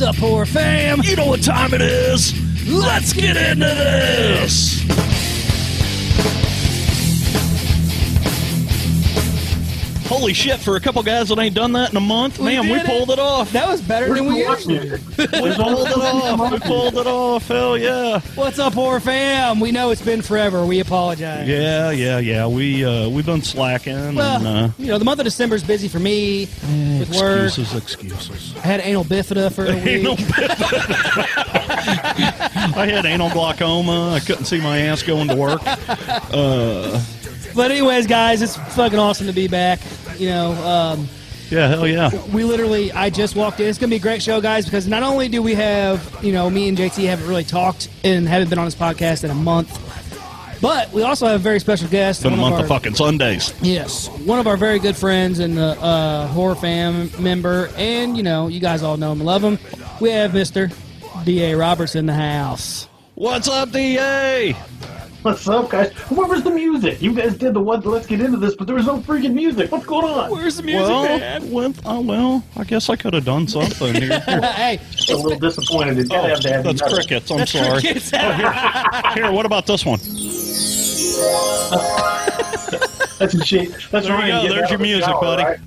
What's up, horror fam? You know what time it is? Let's get into this. Holy shit! For a couple guys that ain't done that in a month, man, we did it. pulled it off. That was better than we usually do. We pulled it off. We pulled it off. Hell yeah. What's up, horror fam? We know it's been forever. We apologize. Yeah, yeah, yeah. We uh, we've been slacking. Well, and, uh, you know, the month of December is busy for me with work. excuses, excuses. I had anal bifida for a week. Anal I had anal glaucoma. I couldn't see my ass going to work. But anyways, guys, it's fucking awesome to be back. You know, um, Yeah, hell yeah. we literally, I just walked in. It's gonna be a great show, guys, because not only do we have, you know, me and JT haven't really talked and haven't been on this podcast in a month, but we also have a very special guest. Been a month our- of fucking Sundays. Yes, one of our very good friends and uh, uh, horror fam member, and you know, you guys all know him and love him. We have Mister D.A. Roberts in the house. What's up, DA? What's up, guys? Where was the music? You guys did the one. Let's get into this, but there was no freaking music. What's going on? Where's the music, Well, well, uh, well, I guess I could have done something here. Here, hey, a little disappointed. It's gotta have to have that's crickets. I'm that's sorry. crickets. Here, what about this one? That's a shit. That's There you go. There's your music, shower, buddy. right?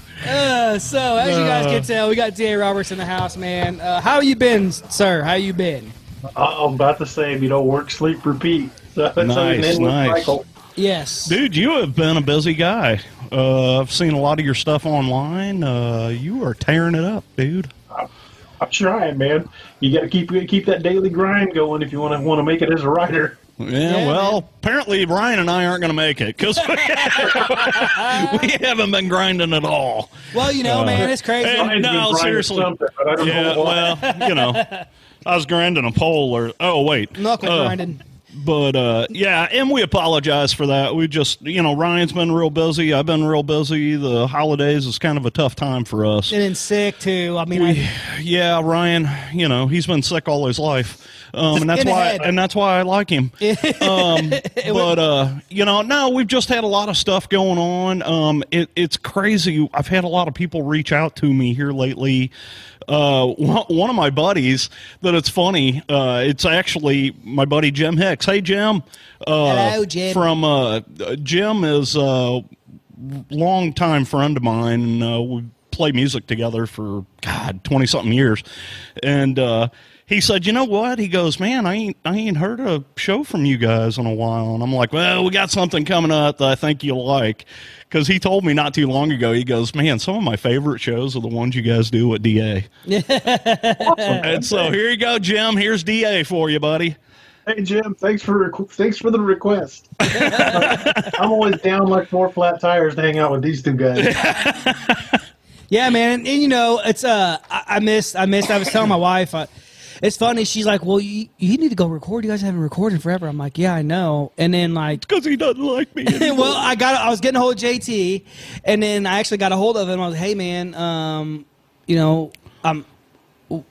Uh, so as you guys can tell, we got D.A. Roberts in the house, man. Uh, how you been, sir? How you been? Uh, I'm about to say, you know, work, sleep, repeat. So it's Nice, an endless nice. cycle. Yes. Dude, you have been a busy guy. Uh, I've seen a lot of your stuff online. Uh, you are tearing it up, dude. I'm trying, man. You got to keep keep that daily grind going if you want to want to make it as a writer. Yeah, Yeah, well, man. apparently Ryan and I aren't going to make it because we, we haven't been grinding at all. Well, you know, man, it's crazy. Hey, no, seriously. but I don't Yeah, know well, you know, I was grinding a pole or oh wait, Knuckle Uh, grinding. But uh, yeah, and we apologize for that. We just, you know, Ryan's been real busy. I've been real busy. The holidays is kind of a tough time for us. And then sick too. I mean, I, Yeah, Ryan, you know, he's been sick all his life. Um, and that's why and that's why I like him. Um, but uh, you know, no, we've just had a lot of stuff going on. Um, it, it's crazy. I've had a lot of people reach out to me here lately. Uh, one of my buddies that it's funny. Uh, it's actually my buddy Jim Hicks. Hey, Jim. Uh, Hello, Jim. From uh, Jim is a long time friend of mine, and uh, we play music together for God twenty something years, and uh, he said, "You know what?" He goes, "Man, I ain't I ain't heard a show from you guys in a while," and I'm like, "Well, we got something coming up that I think you'll like." Because he told me not too long ago, he goes, "Man, some of my favorite shows are the ones you guys do at DA." awesome. and so here you go, Jim. Here's DA for you, buddy. Hey Jim, thanks for thanks for the request. I'm always down like four flat tires to hang out with these two guys. Yeah, man, and, and, you know, it's uh, I, I missed, I missed. I was telling my wife, uh, it's funny. She's like, "Well, you, you need to go record. You guys haven't recorded forever." I'm like, "Yeah, I know." And then like, Because he doesn't like me. well, I got, I was getting a hold of JT, and then I actually got a hold of him. I was, like, "Hey, man, um, you know, um."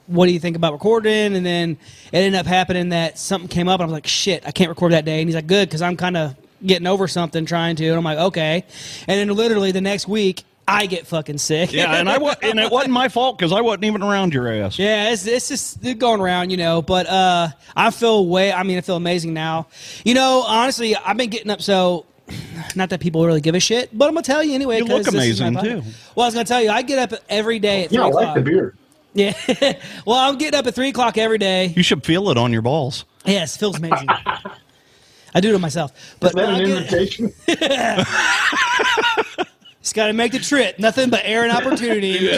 What do you think about recording? And then it ended up happening that something came up, and I was like, "Shit, I can't record that day." And he's like, "Good," because I'm kind of getting over something, trying to. And I'm like, "Okay." And then literally the next week, I get fucking sick. Yeah, and I wa- and it wasn't my fault because I wasn't even around your ass. Yeah, it's, it's just going around, you know. But uh, I feel way. I mean, I feel amazing now. You know, honestly, I've been getting up so. Not that people really give a shit, but I'm gonna tell you anyway. You 'cause look this is my amazing, podcast. too. Well, I was gonna tell you, I get up every day at three Yeah, I o'clock. like the beer. Yeah. well, I'm getting up at three o'clock every day. You should feel it on your balls. Yes, feels amazing. I do it myself, Is but that I an get- invitation? Just got to make the trip. Nothing but air and opportunity.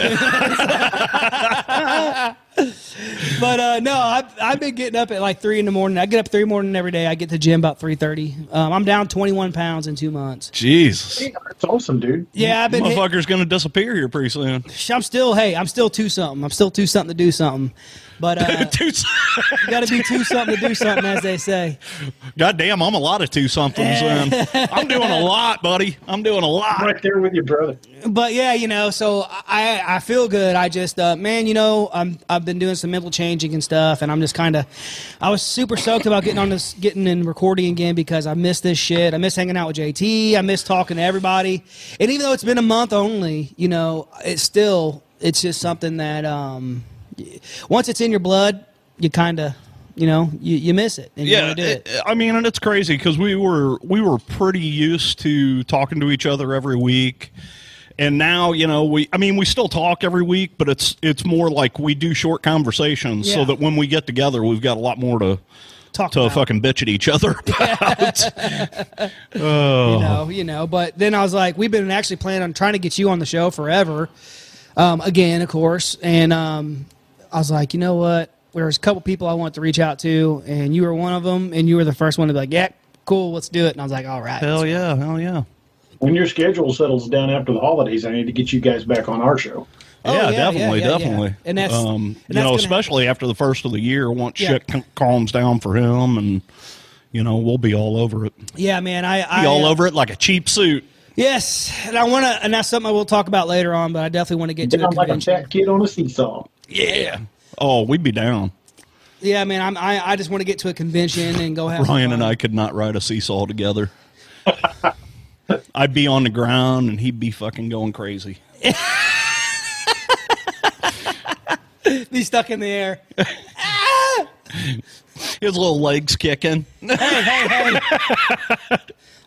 but uh, no, I've, I've been getting up at like three in the morning. I get up three in the morning every day. I get to the gym about three thirty. Um, I'm down twenty one pounds in two months. Jesus. It's awesome, dude. Yeah, I've been. Hit, Motherfucker's gonna disappear here pretty soon. I'm still. Hey, I'm still two something. I'm still two something to do something. But uh, Two- you got to be two something to do something, as they say. God damn, I'm a lot of two somethings. Then I'm doing a lot, buddy. I'm doing a I'm lot. right there with you, brother. But yeah, you know, so I I feel good. I just uh, man, you know, I'm I've been doing some mental changing and stuff, and I'm just kind of I was super stoked about getting on this, getting and recording again because I miss this shit. I miss hanging out with JT. I miss talking to everybody. And even though it's been a month only, you know, it's still it's just something that um once it's in your blood, you kind of you know you, you miss it and Yeah, to do it. I mean, and it's crazy because we were we were pretty used to talking to each other every week, and now you know we. I mean, we still talk every week, but it's it's more like we do short conversations so Yeah. that when we get together, we've got a lot more to Talk to about. fucking bitch at each other about. you know, you know. But then I was like, we've been actually planning on trying to get you on the show forever. Um, again, of course, and um, I was like, you know what? There was a couple people I want to reach out to, and you were one of them, and you were the first one to be like, yeah, cool, let's do it. And I was like, all right, hell yeah, hell yeah. When your schedule settles down after the holidays, I need to get you guys back on our show. Oh, yeah, yeah, definitely, yeah, yeah, definitely. yeah. And that's- um, and you that's know, gonna especially after the first of the year, once Yeah. shit calms down for him, and you know, we'll be all over it. yeah, man, I, I Be all uh, over it like a cheap suit. Yes, and I want to, and that's something I will talk about later on. But I definitely want to get to a Down like a convention. fat kid on a seesaw. Yeah. Oh, we'd be down. Yeah, man, I'm, I I just want to get to a convention and go have Ryan and. I could not ride a seesaw together. I'd be on the ground and he'd be fucking going crazy. be stuck in the air. His little legs kicking. hey, hey, hey.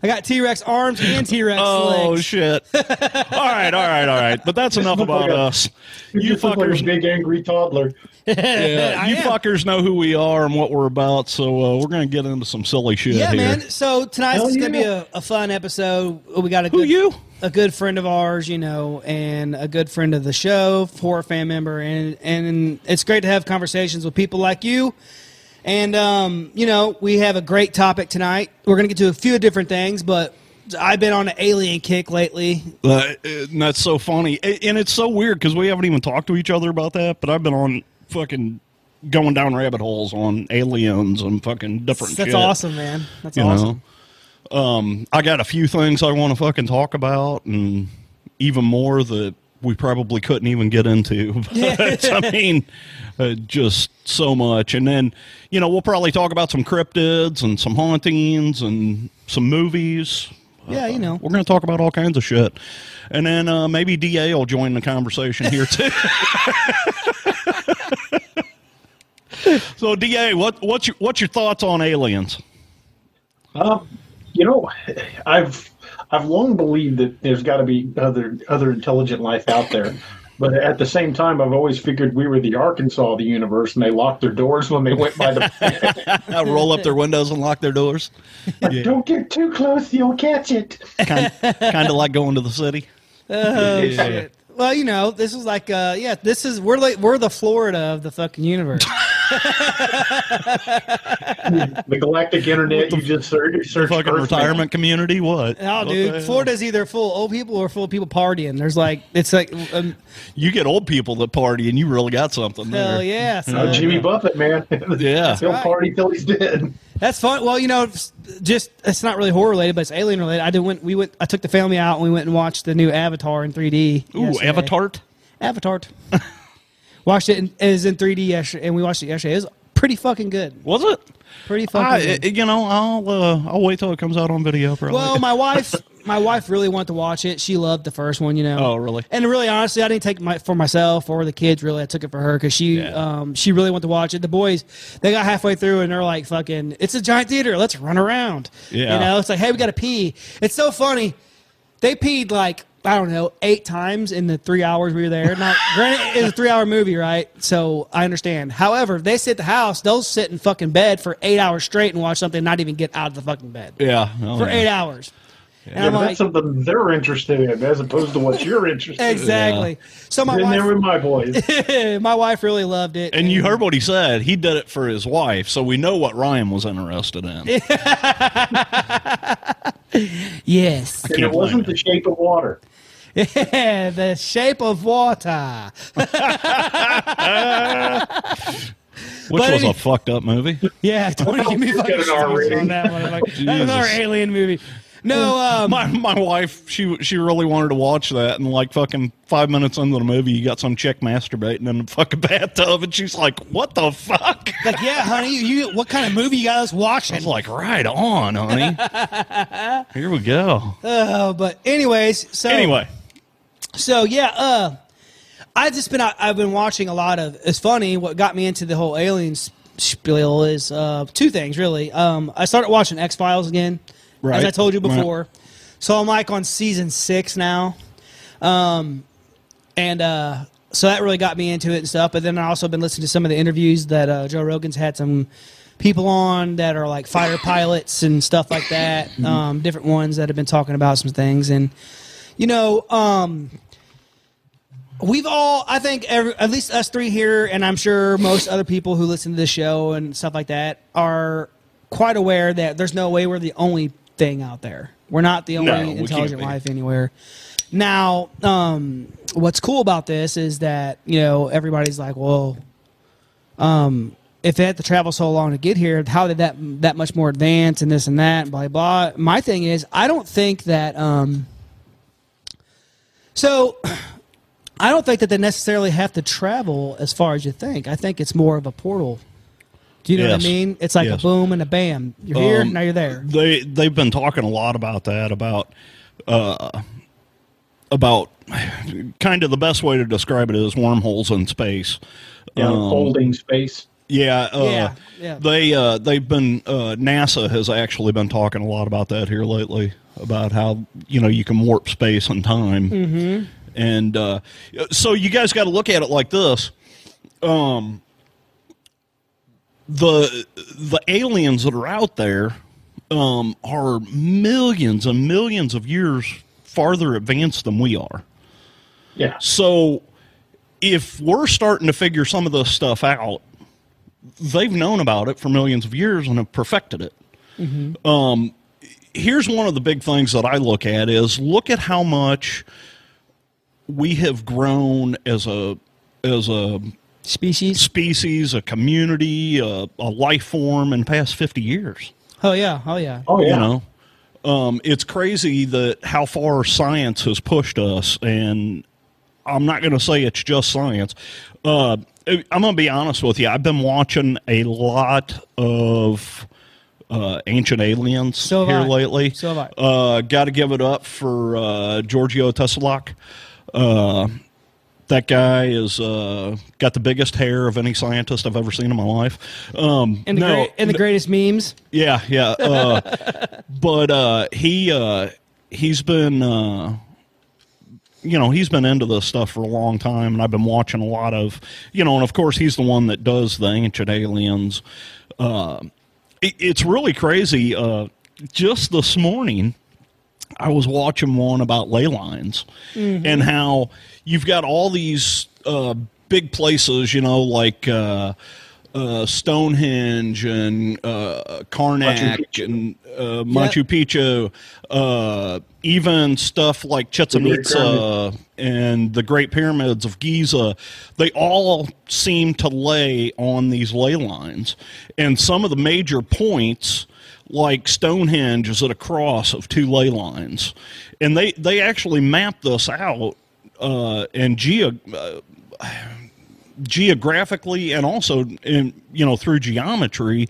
I got T Rex arms and T Rex legs. Oh legs. shit! all right, all right, all right. But that's enough look like about a- us. You You just look like a fuckers, big angry toddler. yeah, you am. fuckers know who we are and what we're about. So uh, we're gonna get into some silly shit Yeah, here. man. So tonight's Hell is gonna be a, a fun episode. We got a Who you? a good friend of ours, you know, and a good friend of the show, horror fan member, and and it's great to have conversations with people like you. And um, you know, we have a great topic tonight. We're gonna get to a few different things, but I've been on an alien kick lately. Uh, and that's so funny, and it's so weird because we haven't even talked to each other about that. But I've been on fucking going down rabbit holes on aliens and fucking different. That's shit, awesome, man. That's You awesome. know, um, I got a few things I want to fucking talk about, and even more that we probably couldn't even get into. But, I mean, uh, just so much, and then you know we'll probably talk about some cryptids and some hauntings and some movies. Yeah, you know. We're going to talk about all kinds of shit. And then uh, maybe DA will join the conversation here too. so DA, what what's your what's your thoughts on aliens? Um, you know, I've I've long believed that there's got to be other other intelligent life out there, but at the same time, I've always figured we were the Arkansas of the universe, and they locked their doors when they went by the. Roll up their windows and lock their doors. Yeah. Don't get too close, you'll catch it. Kind, kind of like going to the city. Oh, Yeah. shit. Well, you know, this is like, uh, yeah, this is we're like we're the Florida of the fucking universe. The galactic internet, you just search, search Fucking Earthman. retirement community. What? Oh, What dude. Florida's either full of old people or full of people partying. There's like, it's like, um, You get old people that party, and you really got something. hell there. yeah. So, Oh, Jimmy Buffett, man. Yeah. He'll right. party till he's dead. That's fun. Well, you know, just it's not really horror related, but it's alien related. I did went. We went. I took the family out and we went and watched the new Avatar in 3D. Ooh, yesterday. Avatar. Avatar. watched it. In, it was in 3D yesterday, and we watched it yesterday. It was pretty fucking good. Was it? Pretty fucking. I, good. you know, I'll uh, I'll wait till it comes out on video. Probably. Well, my wife, my wife really wanted to watch it. She loved the first one, you know. Oh, really? And really, honestly, I didn't take my for myself or the kids. Really, I took it for her because she, Yeah. um, she really wanted to watch it. The boys, they got halfway through and they're like, "Fucking, it's a giant theater. Let's run around." Yeah. You know, it's like, "Hey, we got to pee." It's so funny. They peed like I don't know eight times in the three hours we were there. Now, granted, it's a three-hour movie, right? So I understand. However, if they sit at the house, they'll sit in fucking bed for eight hours straight and watch something, and not even get out of the fucking bed yeah. oh, for yeah. eight hours. And Yeah, I'm but like, that's something they're interested in as opposed to what you're interested in. Exactly. So my Been there with my boys. my wife really loved it. And you heard what he said. He did it for his wife, so we know what Ryan was interested in. yes, and it wasn't blame the shape of water. Yeah, the shape of water. which But was any- a fucked up movie. Yeah, don't give me fucking an R stories rating. on that one. Like, that's another Jesus. alien movie. No, um, My my wife, she she really wanted to watch that, and like fucking five minutes into the movie, you got some chick masturbating in the fucking bathtub, and she's like, "What the fuck?" like, yeah, honey, you, what kind of movie you got us I watching? was like, "Right on, honey." Here we go. Oh, but anyways, so Anyway, So yeah, uh, I've just been I've been watching a lot of. It's funny what got me into the whole aliens spiel is uh, two things really. Um, I started watching X Files again, as I told you Right. before. So I'm like on season six now, um, and uh, so that really got me into it and stuff. But then I also been listening to some of the interviews that uh, Joe Rogan's had some people on that are like fighter pilots and stuff like that. Um, different ones that have been talking about some things and you know. Um, we've all i think every, at least us three here and i'm sure most other people who listen to this show and stuff like that are quite aware that there's no way we're the only thing out there we're not the only No, intelligent life anywhere now um, what's cool about this is that you know everybody's like well um, if they had to travel so long to get here how did that that much more advanced and this and that and blah blah my thing is i don't think that um, so I don't think that they necessarily have to travel as far as you think. I think it's more of a portal. Do you know what I mean? It's like Yes. a boom and a bam. You're here, Um, now you're there. they they've been talking a lot about that about uh about kind of the best way to describe it is wormholes in space. Yeah, Um, holding space. Yeah, uh, Yeah, yeah. They uh, they've been uh, NASA has actually been talking a lot about that here lately about how you know you can warp space and time, mm-hmm. and uh, so you guys got to look at it like this. Um, the the aliens that are out there um, are millions and millions of years farther advanced than we are. Yeah. So if we're starting to figure some of this stuff out, they've known about it for millions of years and have perfected it. Um, here's one of the big things that I look at is look at how much we have grown as a as a Species. species, a community, a, a life form in the past 50 years. Oh yeah. Oh yeah. Oh yeah. You know, um, it's crazy that how far science has pushed us, and I'm not going to say it's just science. Uh, I'm going to be honest with you. I've been watching a lot of uh, Ancient Aliens So have here I. lately. So have I. Uh, Got to give it up for uh, Giorgio Tsoukalos. That guy is uh, got the biggest hair of any scientist I've ever seen in my life. Um, And the no, great, and the greatest memes. yeah, yeah. Uh, but uh, he uh, he's been uh, you know he's been into this stuff for a long time, and I've been watching a lot of you know, and of course he's the one that does the ancient aliens. Uh, it, it's really crazy. Uh, just this morning, I was watching one about ley lines and how you've got all these uh, big places, you know, like uh, uh, Stonehenge and uh, Karnak Machu and uh, Machu Picchu, uh, even stuff like Chichen Itza and the Great Pyramids of Giza. They all seem to lay on these ley lines. And some of the major points like Stonehenge is at a cross of two ley lines, and they they actually map this out uh, and geo. Uh, geographically and also in you know through geometry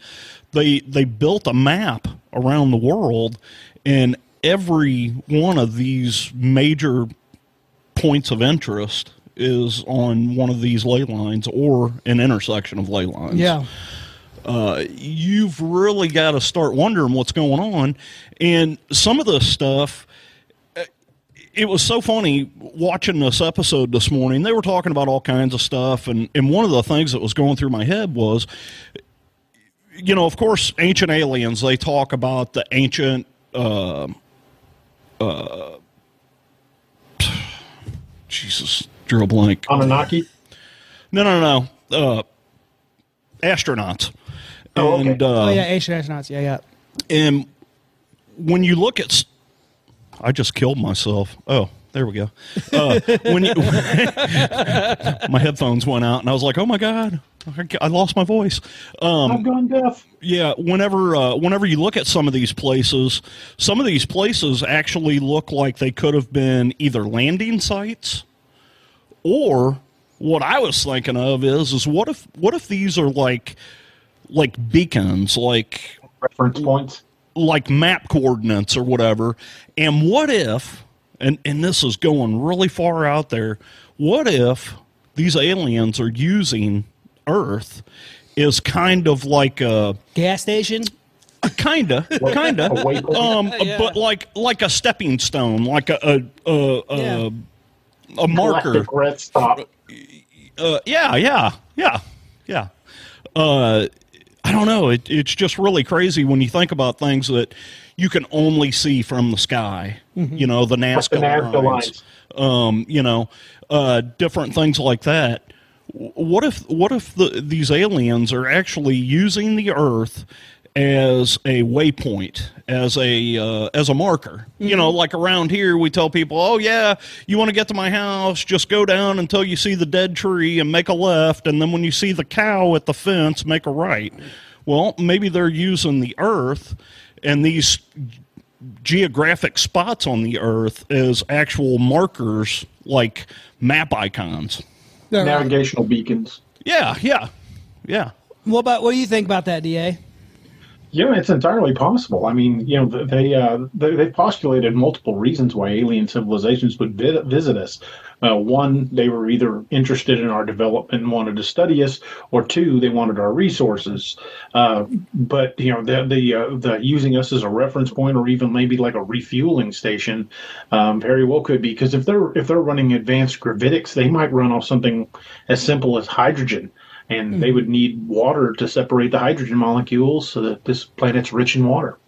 they they built a map around the world and every one of these major points of interest is on one of these ley lines or an intersection of ley lines Yeah. uh, you've really got to start wondering what's going on. And some of this stuff, it was so funny watching this episode this morning. They were talking about all kinds of stuff, and, and one of the things that was going through my head was, you know, of course, ancient aliens. They talk about the ancient. Uh, uh, Jesus, drew a blank. Anunnaki. No, no, no. Uh, astronauts. Oh, okay. And, uh, oh yeah. Asian astronauts. Yeah, yeah. and when you look at, s- I just killed myself. Oh, there we go. Uh, when you, my headphones went out, and I was like, "Oh my god, I lost my voice. Um, I've gone deaf. yeah, whenever uh, whenever you look at some of these places, some of these places actually look like they could have been either landing sites, or what I was thinking of is is what if what if these are like like beacons, like Reference points. Like map coordinates or whatever. And what if, and, and this is going really far out there, what if these aliens are using Earth is kind of like a Gas station. kinda kinda um Yeah. but like like a stepping stone like a a a, a, Yeah. a marker red stop. uh, yeah, yeah, yeah, yeah. Uh, I don't know. It, it's just really crazy when you think about things that you can only see from the sky. You know, the Nazca, the Nazca lines, lines. Um, you know, uh, different things like that. What if what if the, these aliens are actually using the Earth as a waypoint, as a uh, as a marker? You know, like around here, we tell people, "Oh yeah, you want to get to my house? Just go down until you see the dead tree and make a left, and then when you see the cow at the fence, make a right." Well, maybe they're using the Earth and these geographic spots on the Earth as actual markers, like map icons. Yeah, right. Navigational beacons. Yeah, yeah, yeah. What about what do you think about that, Da? Yeah, it's entirely possible. I mean, you know, they uh, they, they postulated multiple reasons why alien civilizations would vi- visit us. Uh, one, they were either interested in our development and wanted to study us, or two, they wanted our resources. Uh, but you know, the the, uh, the using us as a reference point, or even maybe like a refueling station, um, very well could be. Because if they're if they're running advanced gravitics, they might run off something as simple as hydrogen and they would need water to separate the hydrogen molecules so that this planet's rich in water.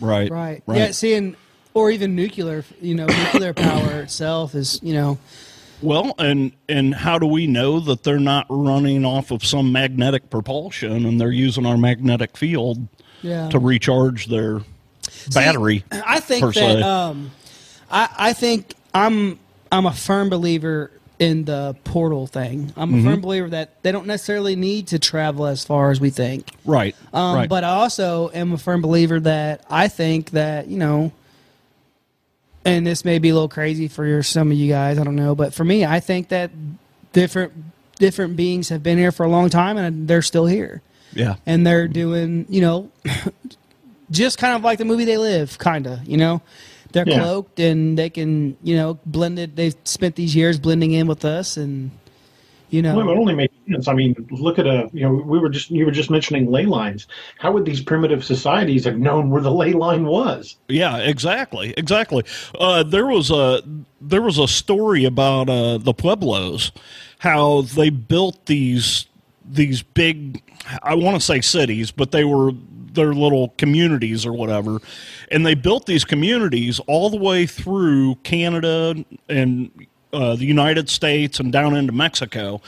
Right, Right. Yeah. Seeing, or even nuclear. You know, nuclear power itself is you know. Well, and and how do we know that they're not running off of some magnetic propulsion and they're using our magnetic field Yeah. to recharge their battery? I think per that se. um, I, I think I'm I'm a firm believer in the portal thing. I'm Mm-hmm. a firm believer that they don't necessarily need to travel as far as we think. right, Um, right. But I also am a firm believer that I think that you know, and this may be a little crazy for your, some of you guys. I don't know, but for me, I think that different different beings have been here for a long time and they're still here yeah, and they're doing you know just kind of like the movie they live kind of you know they're Yeah. cloaked and they can you know blended they've spent these years blending in with us and you know Well, it only makes sense. I mean, look at a you know we were just you were just mentioning ley lines. How would these primitive societies have known where the ley line was? Yeah, exactly, exactly. Uh, there was a there was a story about uh, the Pueblos, how they built these these big, I want to say cities, but they were their little communities or whatever, and they built these communities all the way through Canada and uh, the United States and down into Mexico.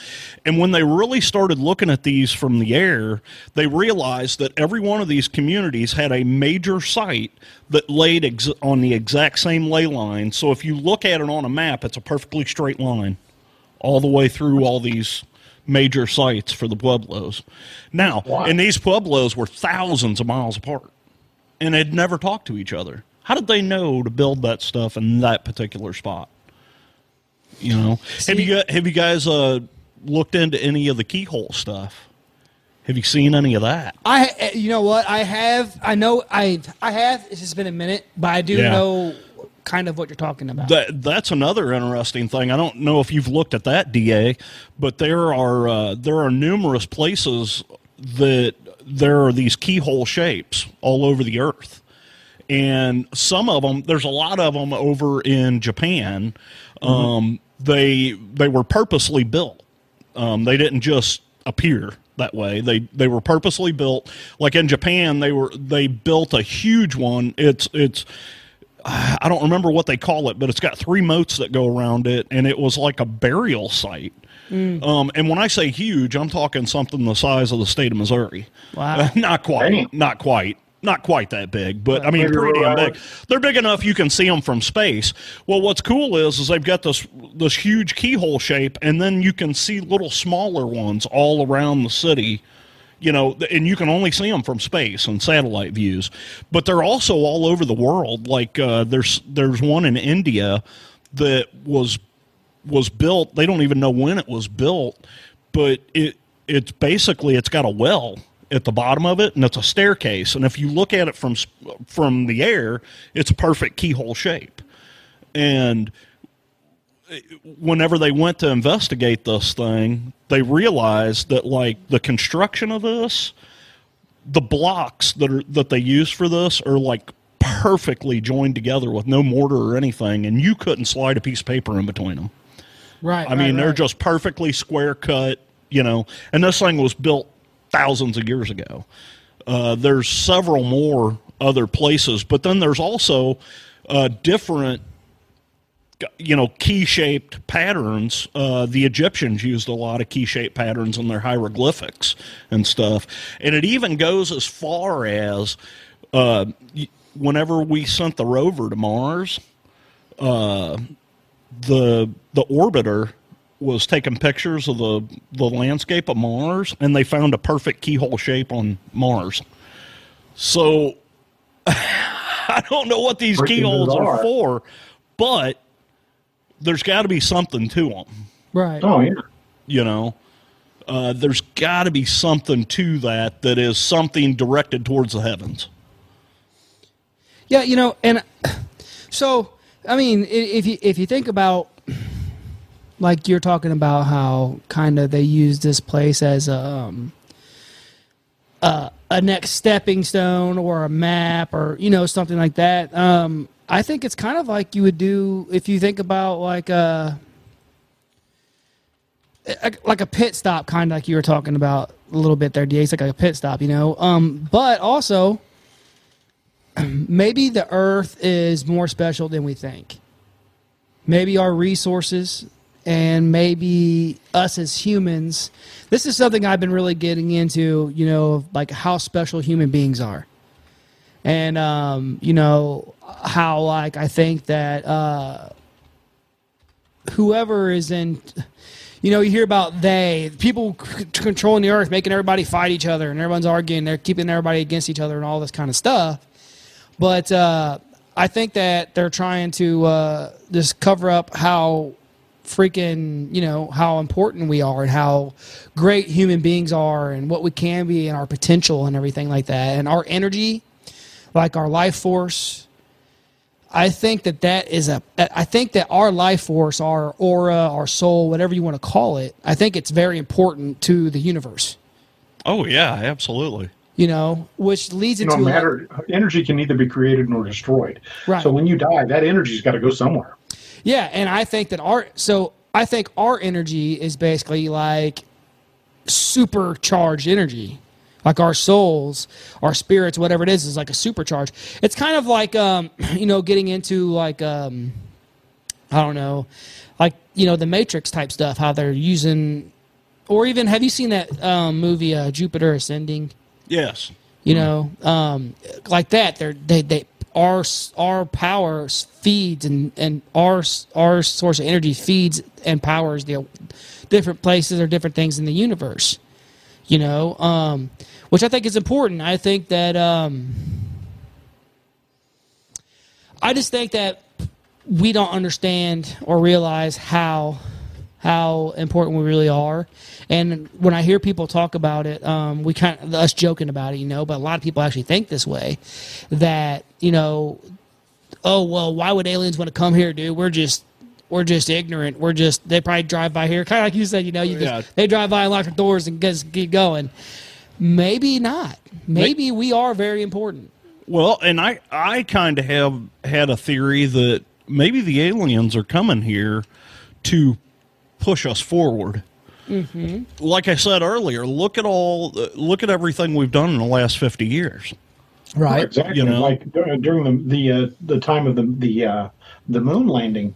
And when they really started looking at these from the air, they realized that every one of these communities had a major site that laid ex- on the exact same ley line. So if you look at it on a map, it's a perfectly straight line all the way through all these major sites for the Pueblos. Now, Wow. and these Pueblos were thousands of miles apart and had never talked to each other. How did they know to build that stuff in that particular spot? You know, have you have you guys uh, looked into any of the keyhole stuff? Have you seen any of that? I you know what I have I know I I have it's just been a minute but I do Yeah. know kind of what you're talking about That that's another interesting thing. I don't know if you've looked at that, Da, but there are uh, there are numerous places that there are these keyhole shapes all over the earth, and some of them there's a lot of them over in Japan. Um, they they were purposely built. Um, they didn't just appear that way. They they were purposely built. Like in Japan, they were they built a huge one. It's it's I don't remember what they call it, but it's got three moats that go around it, and it was like a burial site. Um, and when I say huge, I'm talking something the size of the state of Missouri. Wow. not quite. Damn. Not quite. not quite that big, but I mean, Maybe pretty damn big. They're big enough you can see them from space. Well, what's cool is is they've got this this huge keyhole shape, and then you can see little smaller ones all around the city. You know, and you can only see them from space and satellite views, but they're also all over the world. Like uh, there's there's one in India that was was built. They don't even know when it was built, but it it's basically it's got a well at the bottom of it, and it's a staircase. And if you look at it from from the air, it's a perfect keyhole shape. And whenever they went to investigate this thing, they realized that like the construction of this, the blocks that are that they use for this are like perfectly joined together with no mortar or anything, and you couldn't slide a piece of paper in between them. Right. I mean, they're just perfectly square cut, you know. And this thing was built thousands of years ago. Uh, there's several more other places, but then there's also uh, different, you know, key-shaped patterns. Uh, the Egyptians used a lot of key-shaped patterns in their hieroglyphics and stuff, and it even goes as far as uh, whenever we sent the rover to Mars the the orbiter was taking pictures of the the landscape of Mars, and they found a perfect keyhole shape on Mars. So I don't know what these Pretty keyholes are for, but there's got to be something to them. right. Oh yeah. You know, uh, there's got to be something to that that is something directed towards the heavens. Yeah, you know, and so I mean, if you if you think about like you're talking about how kind of they use this place as a um, a, a next stepping stone or a map or you know something like that. Um, I think it's kind of like you would do if you think about like a a- like a pit stop, kind of like you were talking about a little bit there. It's like a pit stop, you know. Um, but also maybe the earth is more special than we think. Maybe our resources and maybe us as humans. This is something I've been really getting into, you know, like how special human beings are. And um, you know, how like I think that uh whoever is in you know, you hear about they people c- controlling the earth, making everybody fight each other, and everyone's arguing. They're keeping everybody against each other, and all this kind of stuff. But uh, I think that they're trying to uh, just cover up how freaking you know how important we are and how great human beings are and what we can be and our potential and everything like that and our energy like our life force i think that that is a i think that our life force our aura our soul whatever you want to call it i think it's very important to the universe Oh yeah, absolutely. you know which leads You into know, like- matter energy can neither be created nor destroyed. Right. So when you die, that energy's got to go somewhere. Yeah, and I think that our so I think our energy is basically like supercharged energy. Like our souls, our spirits, whatever it is, is like a supercharge. It's kind of like um, you know, getting into like um I don't know, like you know, the Matrix type stuff, how they're using or even have you seen that um, movie uh, Jupiter Ascending? Yes. you know um, like that they're they, they our our power feeds and and our our source of energy feeds and powers the different places or different things in the universe you know um, which i think is important i think that um, i just think that we don't understand or realize how how important we really are. And when I hear people talk about it, um, we kind of us joking about it, you know, but a lot of people actually think this way that you know, oh well, why would aliens want to come here, dude? We're just we're just ignorant. We're just they probably drive by here, kind of like you said, you know, you just, Yeah. they drive by and lock their doors and just keep going. Maybe not. Maybe we are very important. Well, and I I kind of have had a theory that maybe the aliens are coming here to push us forward. Mm-hmm. Like I said earlier, look at all look at everything we've done in the last fifty years. Right. Exactly. You know? Like during the the uh, the time of the the uh, the moon landing,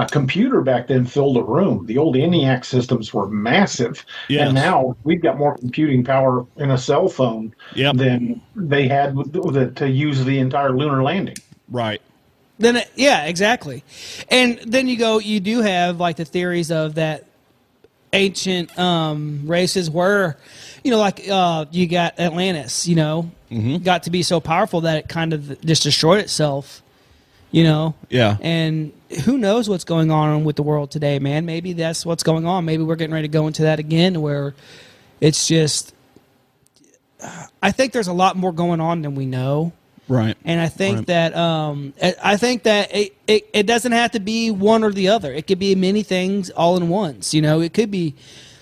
a computer back then filled a room. The old ENIAC systems were massive, Yes. and now we've got more computing power in a cell phone Yep. than they had with, with, to use the entire lunar landing. Right. Then it, yeah, exactly. And then you go, you do have like the theories of that ancient um, races were, you know, like uh, you got Atlantis, you know, got to be so powerful that it kind of just destroyed itself, you know. Yeah. And who knows what's going on with the world today, man? Maybe that's what's going on. Maybe we're getting ready to go into that again, where it's just. I think there's a lot more going on than we know. Right. And I think Right. that um, I- think that it, it, it doesn't have to be one or the other. It could be many things all in once. You know, it could be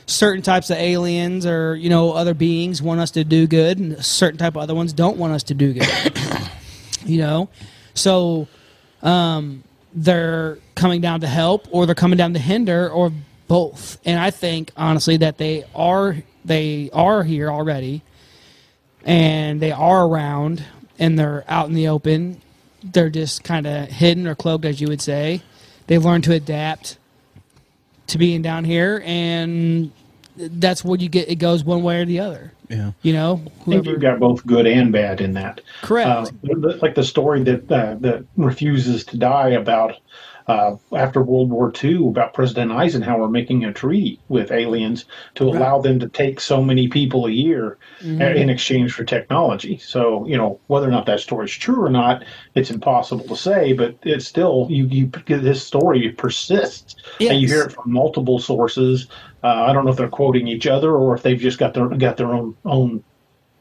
certain types of aliens or you know other beings want us to do good, and certain type of other ones don't want us to do good. you know, so um, they're coming down to help, or they're coming down to hinder, or both. And I think honestly that they are they are here already and they are around and they're out in the open. They're just kind of hidden or cloaked, as you would say. They've learned to adapt to being down here, and that's what you get. It goes one way or the other. Yeah. You know, I think you've got both good and bad in that. Correct. Uh, like the story that uh, that refuses to die about uh, after World War II about President Eisenhower making a treaty with aliens to allow them to take so many people a year Mm-hmm. uh, in exchange for technology. So you know whether or not that story is true or not, it's impossible to say. But it's still you you this story persists, and you hear it from multiple sources. Uh, I don't know if they're quoting each other or if they've just got their got their own own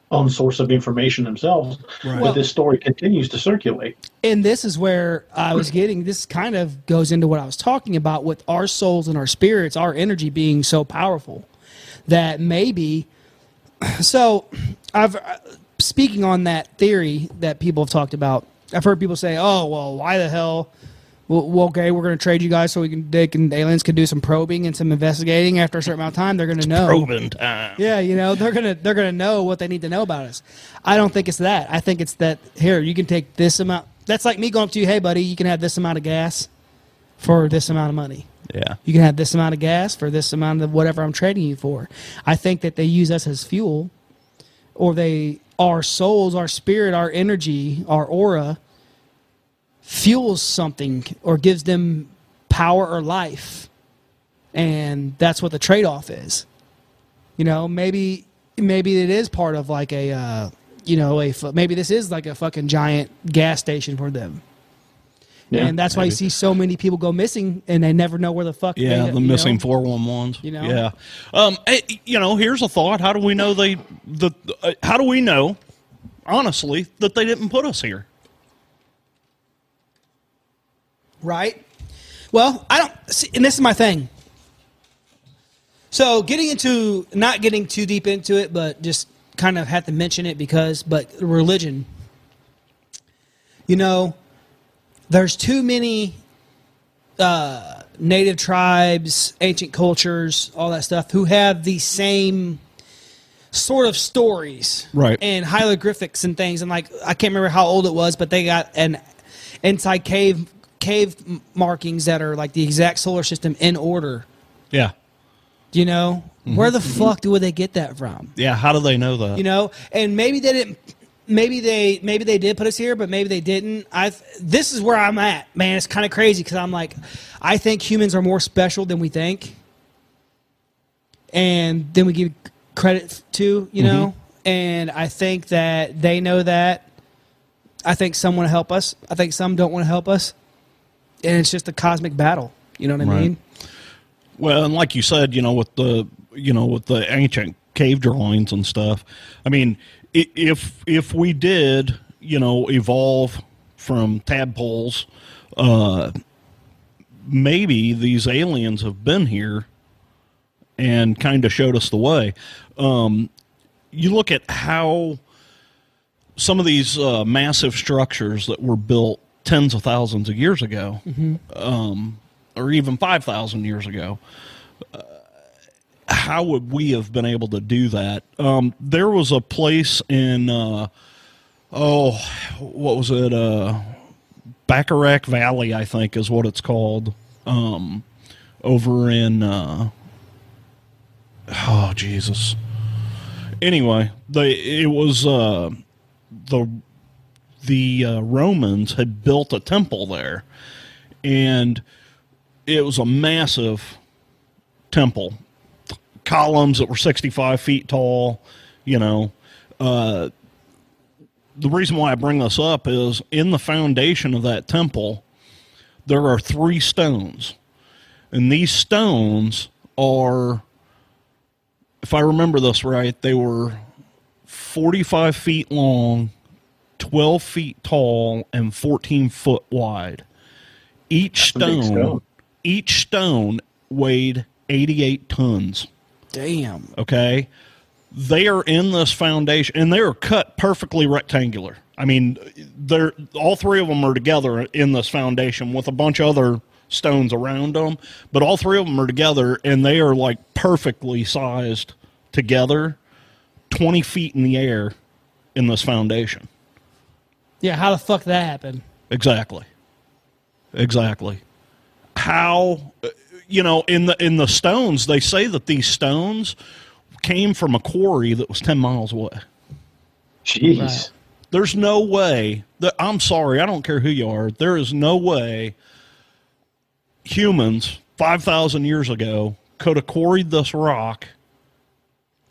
own source of information themselves. Right. But this story continues to circulate. and this is where I was getting. This kind of goes into what I was talking about with our souls and our spirits, our energy being so powerful that maybe. So, I've uh, speaking on that theory that people have talked about. I've heard people say, "Oh, well, why the hell?" Well, well okay, we're going to trade you guys so we can, they can, aliens can do some probing and some investigating. After a certain amount of time, they're going to know. Probing time. Yeah, you know, they're gonna they're gonna know what they need to know about us. I don't think it's that. I think it's that here, you can take this amount that's like me going up to you, hey buddy, you can have this amount of gas for this amount of money. Yeah. You can have this amount of gas for this amount of whatever I'm trading you for. I think that they use us as fuel or they our souls, our spirit, our energy, our aura fuels something or gives them power or life. And that's what the trade off is. You know, maybe maybe it is part of like a uh, you know a maybe this is like a fucking giant gas station for them. Yeah, and that's why you see so many people go missing and they never know where the fuck Yeah, they, the missing four one ones. You know? Yeah. Um. you know, here's a thought. How do we know they the? Uh, how do we know, honestly, that they didn't put us here? Right? Well, I don't see, and this is my thing. So, getting into not getting too deep into it, but just kind of have to mention it because, but religion. You know, there's too many uh, native tribes, ancient cultures, all that stuff, who have the same sort of stories, Right. And hieroglyphics and things, and like I can't remember how old it was, but they got an inside cave markings that are like the exact solar system in order. Yeah. You know, mm-hmm. where the mm-hmm. fuck do they get that from? Yeah. How do they know that? you know? And maybe they didn't maybe they maybe they did put us here but maybe they didn't. I this is where i'm at man. It's kind of crazy because i'm like i think humans are more special than we think. And then we give credit to you mm-hmm. know? And i think that they know that. I think some want to help us. I think some don't want to help us and it's just a cosmic battle you know what i Right. mean Well, and like you said, you know, with the you know with the ancient cave drawings and stuff. I mean, if if we did, you know, evolve from tadpoles, uh, maybe these aliens have been here and kind of showed us the way. Um, you look at how some of these uh, massive structures that were built tens of thousands of years ago um, or even 5,000 years ago. Uh, how would we have been able to do that? Um, there was a place in, uh, oh, what was it? Uh, Bacharach Valley, I think, is what it's called. um, over in uh, oh Jesus. Anyway, they it was uh, the the uh, Romans had built a temple there, and it was a massive temple, columns that were sixty five feet tall. You know, uh, the reason why I bring this up is in the foundation of that temple, there are three stones. And these stones are, if I remember this right, they were 45 feet long, 12 feet tall, and 14 foot wide. Each That's a big stone, stone. each stone weighed 88 tons Damn. okay they are in this foundation and they are cut perfectly rectangular i mean they're all three of them are together in this foundation with a bunch of other stones around them but all three of them are together and they are like perfectly sized together 20 feet in the air in this foundation Yeah, how the fuck that happened? Exactly. Exactly. How uh, you know in the in the stones they say that these stones came from a quarry that was 10 miles away. Jeez. Right. There's no way that I'm sorry, I don't care who you are. There is no way humans 5,000 years ago could have quarried this rock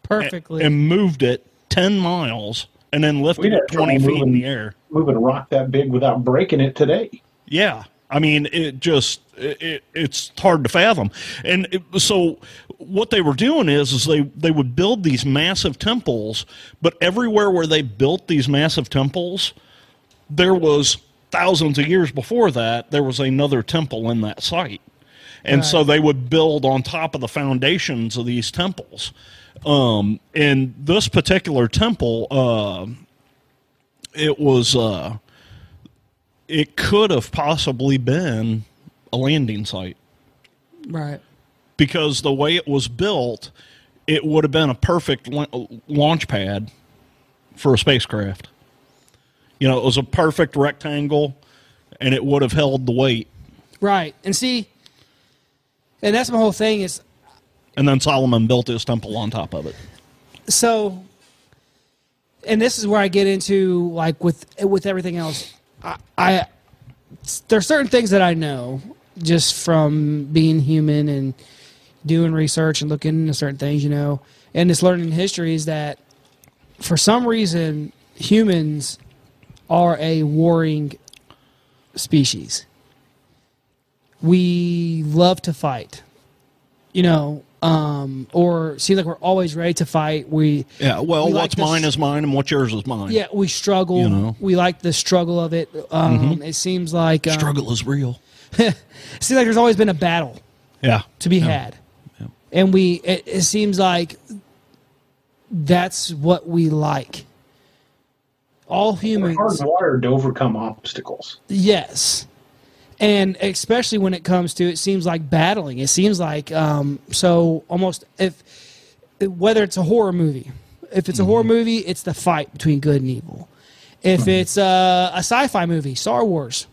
Perfectly. and moved it 10 miles and then lifted We'd it 20 feet in the air. Moving a rock that big without breaking it today. Yeah. I mean, it just it, it, it's hard to fathom. And it, so what they were doing is is they they would build these massive temples, but everywhere where they built these massive temples, there was thousands of years before that there was another temple in that site. And so they would build on top of the foundations of these temples. Um, and this particular temple, uh, it was uh, it could have possibly been a landing site right. because the way it was built, it would have been a perfect la- launch pad for a spacecraft. You know, it was a perfect rectangle, and it would have held the weight. Right. And see, and that's my whole thing is And then Solomon built his temple on top of it. so and this is where I get into like with with everything else. I, I there's certain things that I know just from being human and doing research and looking into certain things, you know, and just learning history is that for some reason humans are a warring species. We love to fight. You know, um, or seem like we're always ready to fight. We Yeah, well, We what's this- mine is mine, and what's yours is mine. yeah, we struggle. You know. We like the struggle of it. Um, It seems like um, Struggle is real. It seems like there's always been a battle Yeah. to be Yeah. had, and we. It, it seems like that's what we like. All humans are humans, hardwired to overcome obstacles. yes, and especially when it comes to it seems like battling. It seems like um, so almost if whether it's a horror movie, if it's a horror movie, it's the fight between good and evil. If it's uh, a sci-fi movie, Star Wars,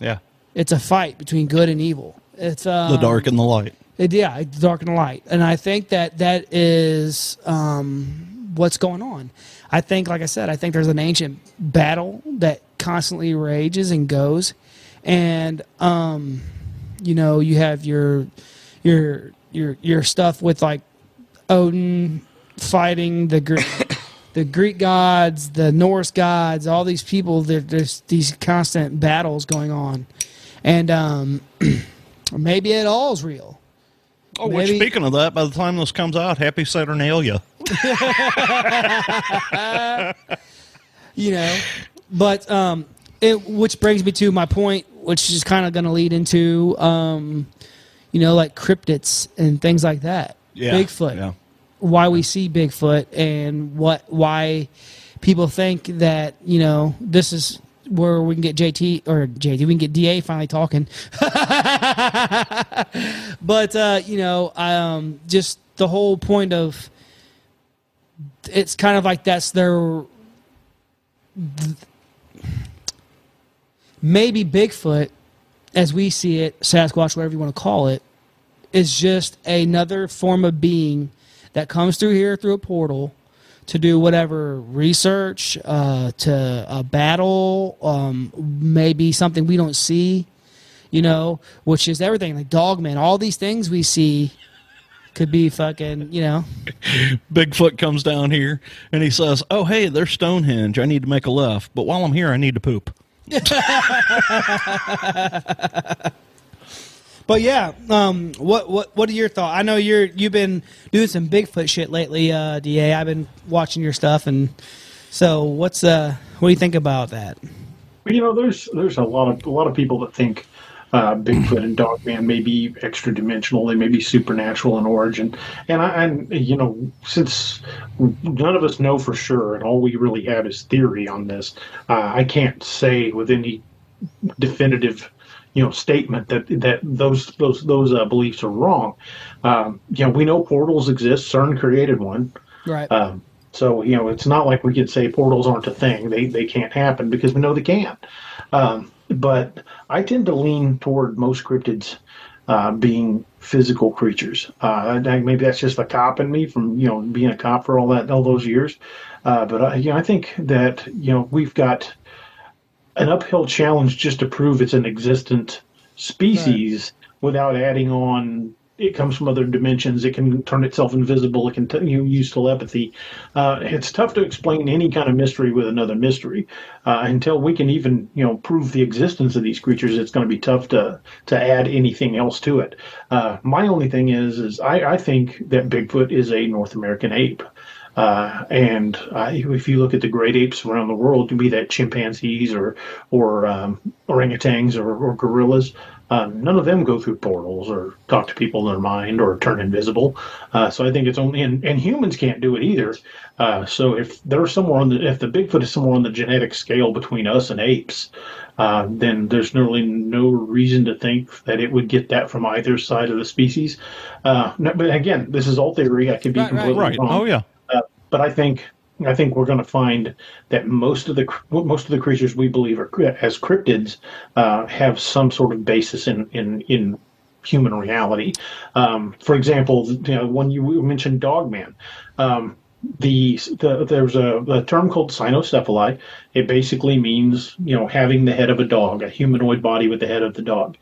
Yeah. it's a fight between good and evil. It's um, The dark and the light. It, yeah, it's dark and the light, and I think that that is um, what's going on. I think, like I said, I think there's an ancient battle that constantly rages and goes, and um, you know, you have your your your your stuff with like Odin fighting the Greek. The Greek gods, the Norse gods, all these people, there- there's these constant battles going on. And um, maybe it all is real. Oh, which speaking of that, by the time this comes out, happy Saturnalia. you know but um it which brings me to my point which is kind of going to lead into um you know like cryptids and things like that Yeah. bigfoot Yeah. why we see bigfoot and what why people think that you know this is where we can get JT or JT we can get DA finally talking but uh you know um just the whole point of it's kind of like that's their maybe Bigfoot as we see it, Sasquatch, whatever you want to call it, is just another form of being that comes through here through a portal to do whatever research, uh, to a battle, um, maybe something we don't see, you know, which is everything like Dogman. All these things we see could be fucking, you know. Bigfoot comes down here and he says, "Oh, hey, there's Stonehenge. I need to make a left, but while I'm here, I need to poop." But yeah, um, what what what are your thoughts? I know you're you've been doing some Bigfoot shit lately, uh, DA. I've been watching your stuff, and so what's uh what do you think about that? You know, there's there's a lot of a lot of people that think uh, Bigfoot and Dogman may be extra dimensional. They may be supernatural in origin. And I, and you know, since none of us know for sure, and all we really have is theory on this, uh, I can't say with any definitive you know statement that that those those those uh, beliefs are wrong. Um, you know, we know portals exist. CERN created one. Right. Um, so you know, it's not like we could say portals aren't a thing. They they can't happen because we know they can. Um, but I tend to lean toward most cryptids uh, being physical creatures. Uh, maybe that's just the cop in me from you know being a cop for all that all those years. Uh, but I, you know, I think that you know we've got an uphill challenge just to prove it's an existent species right. without adding on it comes from other dimensions. It can turn itself invisible. It can t- you know, use telepathy. Uh, it's tough to explain any kind of mystery with another mystery. Uh, until we can even you know prove the existence of these creatures, it's going to be tough to to add anything else to it. Uh, my only thing is is I, I think that Bigfoot is a North American ape. Uh, and uh, if you look at the great apes around the world, be that chimpanzees or or um, orangutans or, or gorillas, um, none of them go through portals or talk to people in their mind or turn invisible. Uh, so I think it's only and, and humans can't do it either. Uh, so if there's somewhere on the if the Bigfoot is somewhere on the genetic scale between us and apes, uh, then there's really no reason to think that it would get that from either side of the species. Uh, no, but again, this is all theory. I could be right, completely right. wrong. Oh yeah but I think I think we're going to find that most of the most of the creatures we believe are as cryptids uh, have some sort of basis in in in human reality. Um, for example, you know, when you mentioned Dogman, um, the, the there's a, a, term called cynocephaly. It basically means you know having the head of a dog, a humanoid body with the head of the dog.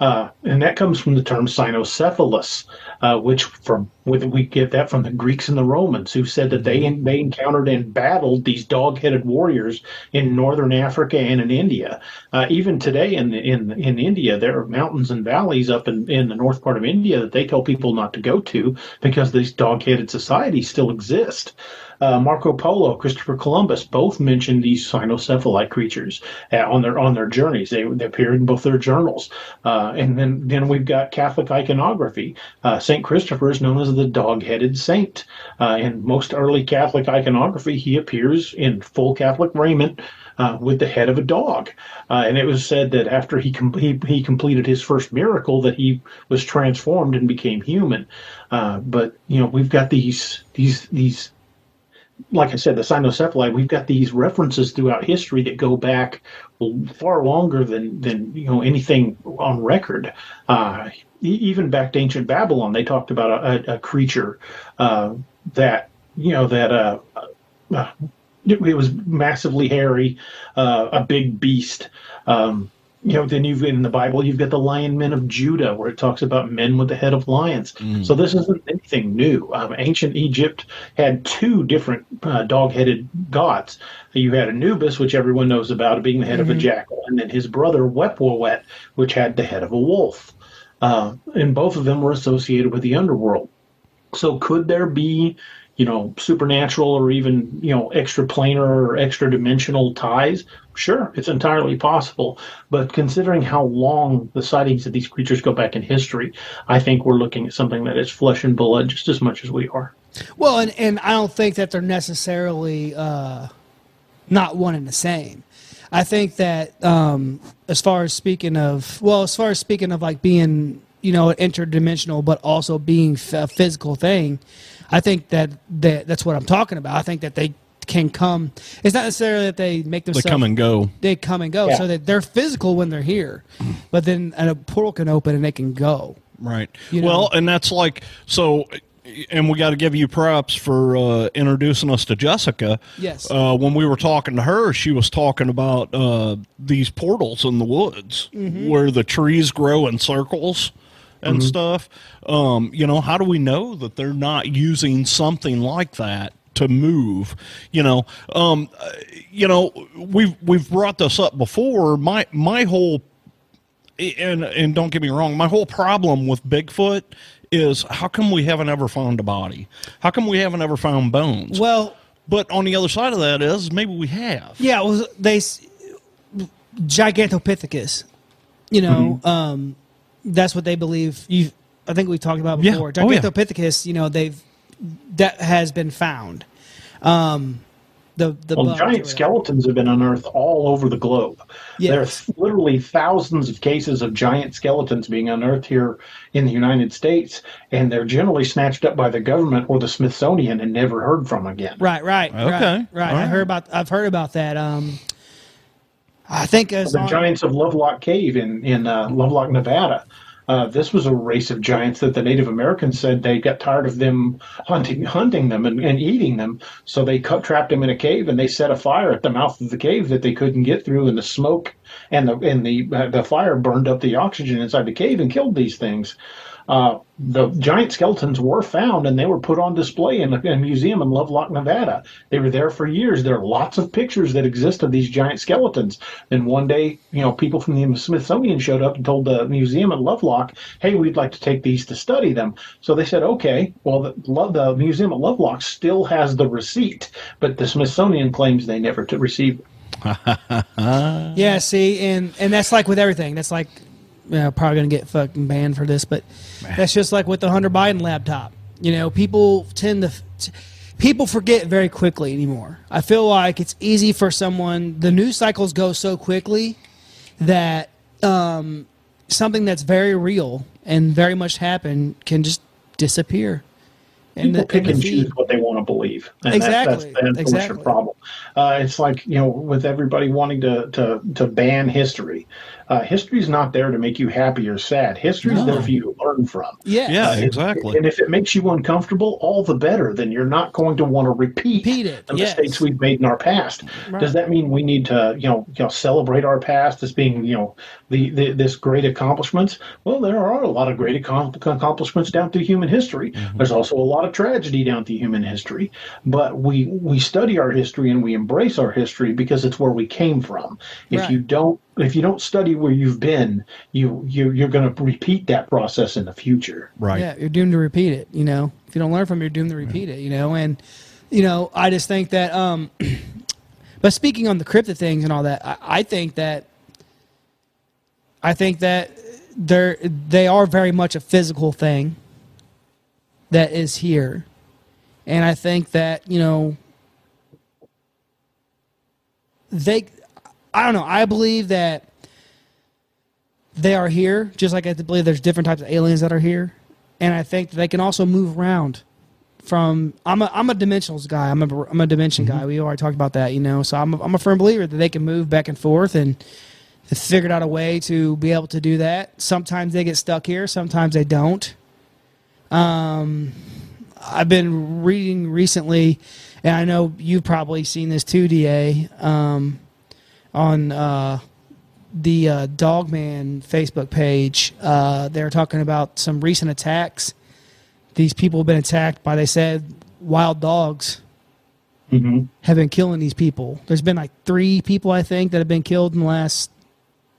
Uh, and that comes from the term cynocephalus, uh, which from we get that from the Greeks and the Romans, who said that they they encountered and battled these dog-headed warriors in northern Africa and in India. Uh, even today in in in India, there are mountains and valleys up in, in the north part of India that they tell people not to go to because these dog-headed societies still exist uh, Marco Polo, Christopher Columbus, both mentioned these cynocephaly creatures uh, on their on their journeys. They, they appear in both their journals. Uh, and then then we've got Catholic iconography. Uh, saint Christopher is known as the dog-headed saint. Uh, in most early Catholic iconography, he appears in full Catholic raiment. Uh, with the head of a dog. Uh, and it was said that after he, com- he, he completed his first miracle, that he was transformed and became human. Uh, but you know, we've got these these these like I said, the cynocephaly, we've got these references throughout history that go back far longer than, than you know anything on record. Uh, even back to ancient Babylon, they talked about a, a creature uh, that you know that uh, uh it, it, was massively hairy, uh, a big beast. Um, you know, then you've in the Bible you've got the lion men of Judah, where it talks about men with the head of lions. Mm. So this isn't anything new. Um, ancient Egypt had two different uh, dog-headed gods. You had Anubis, which everyone knows about, being the head mm-hmm. of a mm-hmm. jackal, and then his brother Wepwawet, which had the head of a wolf. Uh, and both of them were associated with the underworld. So could there be you know, supernatural or even, you know, extraplanar or extra dimensional ties? Sure, it's entirely possible. But considering how long the sightings of these creatures go back in history, I think we're looking at something that is flesh and blood just as much as we are. Well, and, and I don't think that they're necessarily uh, not one and the same. I think that um, as far as speaking of, well, as far as speaking of like being, you know, interdimensional, but also being a physical thing, I think that, that that's what I'm talking about. I think that they can come. It's not necessarily that they make themselves. They come and go. they come and go, Yeah. so that they're physical when they're here, but then a portal can open and they can go. Right. You well, and that's like so. And we got to give you props for uh, introducing us to Jessica. Yes. Uh, when we were talking to her, she was talking about uh, these portals in the woods Mm-hmm. where the trees grow in circles and stuff. Um, you know, how do we know that they're not using something like that to move? You know, um, you know, we've we've brought this up before. My my whole and and don't get me wrong, my whole problem with Bigfoot is how come we haven't ever found a body? How come we haven't ever found bones? Well, but on the other side of that is maybe we have. yeah, was they s- Gigantopithecus. You know, Mm-hmm. um, that's what they believe. You, I think we talked about Yeah. before. Oh, yeah. Gigantopithecus. You know, they've that has been found. Um, the the Well, giant skeletons have been unearthed all over the globe. Yes. There's literally thousands of cases of giant skeletons being unearthed here in the United States, and they're generally snatched up by the government or the Smithsonian and never heard from again. Right, right, Okay, right, right. all I right. heard about. I've heard about that. Um, I think as The on- giants of Lovelock Cave in in uh, Lovelock, Nevada. Uh, this was a race of giants that the Native Americans said they got tired of them hunting hunting them and, and eating them, so they cut, trapped them in a cave and they set a fire at the mouth of the cave that they couldn't get through, and the smoke and the and the uh, the fire burned up the oxygen inside the cave and killed these things. Uh, the giant skeletons were found and they were put on display in a, in a museum in Lovelock, Nevada. They were there for years. There are lots of pictures that exist of these giant skeletons. Then one day, you know, people from the Smithsonian showed up and told the museum at Lovelock, "Hey, we'd like to take these to study them." So they said, "Okay." Well, the, the museum at Lovelock still has the receipt, but the Smithsonian claims they never to receive. it. Yeah, see, and and that's like with everything. That's like, you know, probably gonna get fucking banned for this, but that's just like with the Hunter Biden laptop. You know, people tend to. t- People forget very quickly anymore. I feel like it's easy for someone. The news cycles go so quickly that um, something that's very real and very much happened can just disappear. And People the- pick and the and choose what they want to believe. And Exactly, That, that's the unfortunate exactly. problem. Uh, it's like you know, with everybody wanting to to, to ban history. Uh, history is not there to make you happy or sad. History is No. there for you to learn from. Yeah, Yeah, And- exactly. And if it makes you uncomfortable, all the better. Then you're not going to want to repeat, Repeat it, the yes. mistakes we've made in our past. Right. Does that mean we need to, you know, you know, celebrate our past as being, you know, the, the this great accomplishments? Well, there are a lot of great accom- accomplishments down through human history. Mm-hmm. There's also a lot of tragedy down through human history. But we we study our history and we embrace our history because it's where we came from. If Right. you don't if you don't study where you've been, you, you you're going to repeat that process in the future. Right. Yeah, you're doomed to repeat it. You know, if you don't learn from it, you're doomed to repeat it. You know, and you know, I just think that. um But speaking on the cryptid things and all that, I, I think that. I think that they're they are very much a physical thing. That is here, and I think that you know. They, I don't know. I believe that they are here, just like I believe there's different types of aliens that are here, and I think that they can also move around. From I'm a I'm a dimensionals guy. I'm a I'm a dimension guy. We already talked about that, you know. So I'm a, I'm a firm believer that they can move back and forth, and figured out a way to be able to do that. Sometimes they get stuck here, sometimes they don't. Um, I've been reading recently, and I know you've probably seen this too, DA. Um, on uh, the uh, Dogman Facebook page, uh, they're talking about some recent attacks. These people have been attacked by, they said, wild dogs Mm-hmm. have been killing these people. There's been like three people, I think, that have been killed in the last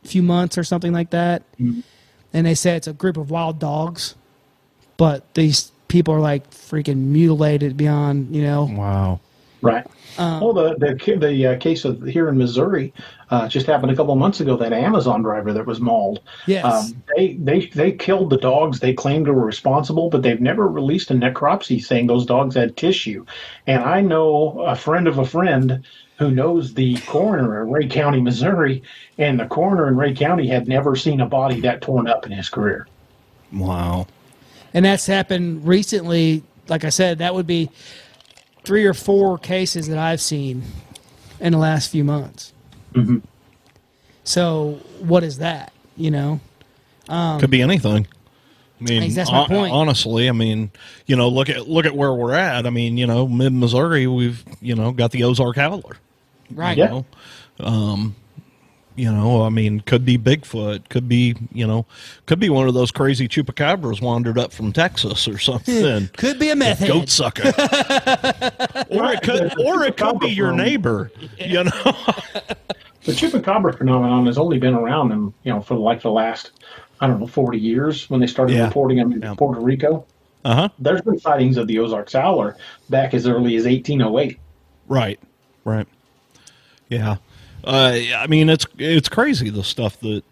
few months or something like that. Mhm. And they say it's a group of wild dogs, but these people are like freaking mutilated beyond, you know. Wow. Right. Um, well, the the the uh, case of here in Missouri uh, just happened a couple months ago. That Amazon driver that was mauled. Yes. Um, they they they killed the dogs. They claimed were responsible, but they've never released a necropsy saying those dogs had tissue. And I know a friend of a friend who knows the coroner in Ray County, Missouri, and the coroner in Ray County had never seen a body that torn up in his career. Wow. And that's happened recently. Like I said, that would be three or four cases that I've seen in the last few months. Mm-hmm. So what is that? You know, Could be anything. I mean, That's my hon- point. honestly, I mean, you know, look at look at where we're at. I mean, you know, mid Missouri, we've you know got the Ozark Howler. right? Yeah. You know, um, you know, I mean, could be Bigfoot, could be you know, could be one of those crazy chupacabras wandered up from Texas or something. Could be a meth head. Goat sucker, or it could, or it could be your neighbor. You know, The chupacabra phenomenon has only been around in, you know, for like the last, I don't know, 40 years when they started Yeah. reporting them in Yeah. Puerto Rico. uh huh, There's been sightings of the Ozark Howler back as early as 1808. right, right, yeah. Uh, I mean, it's it's crazy the stuff that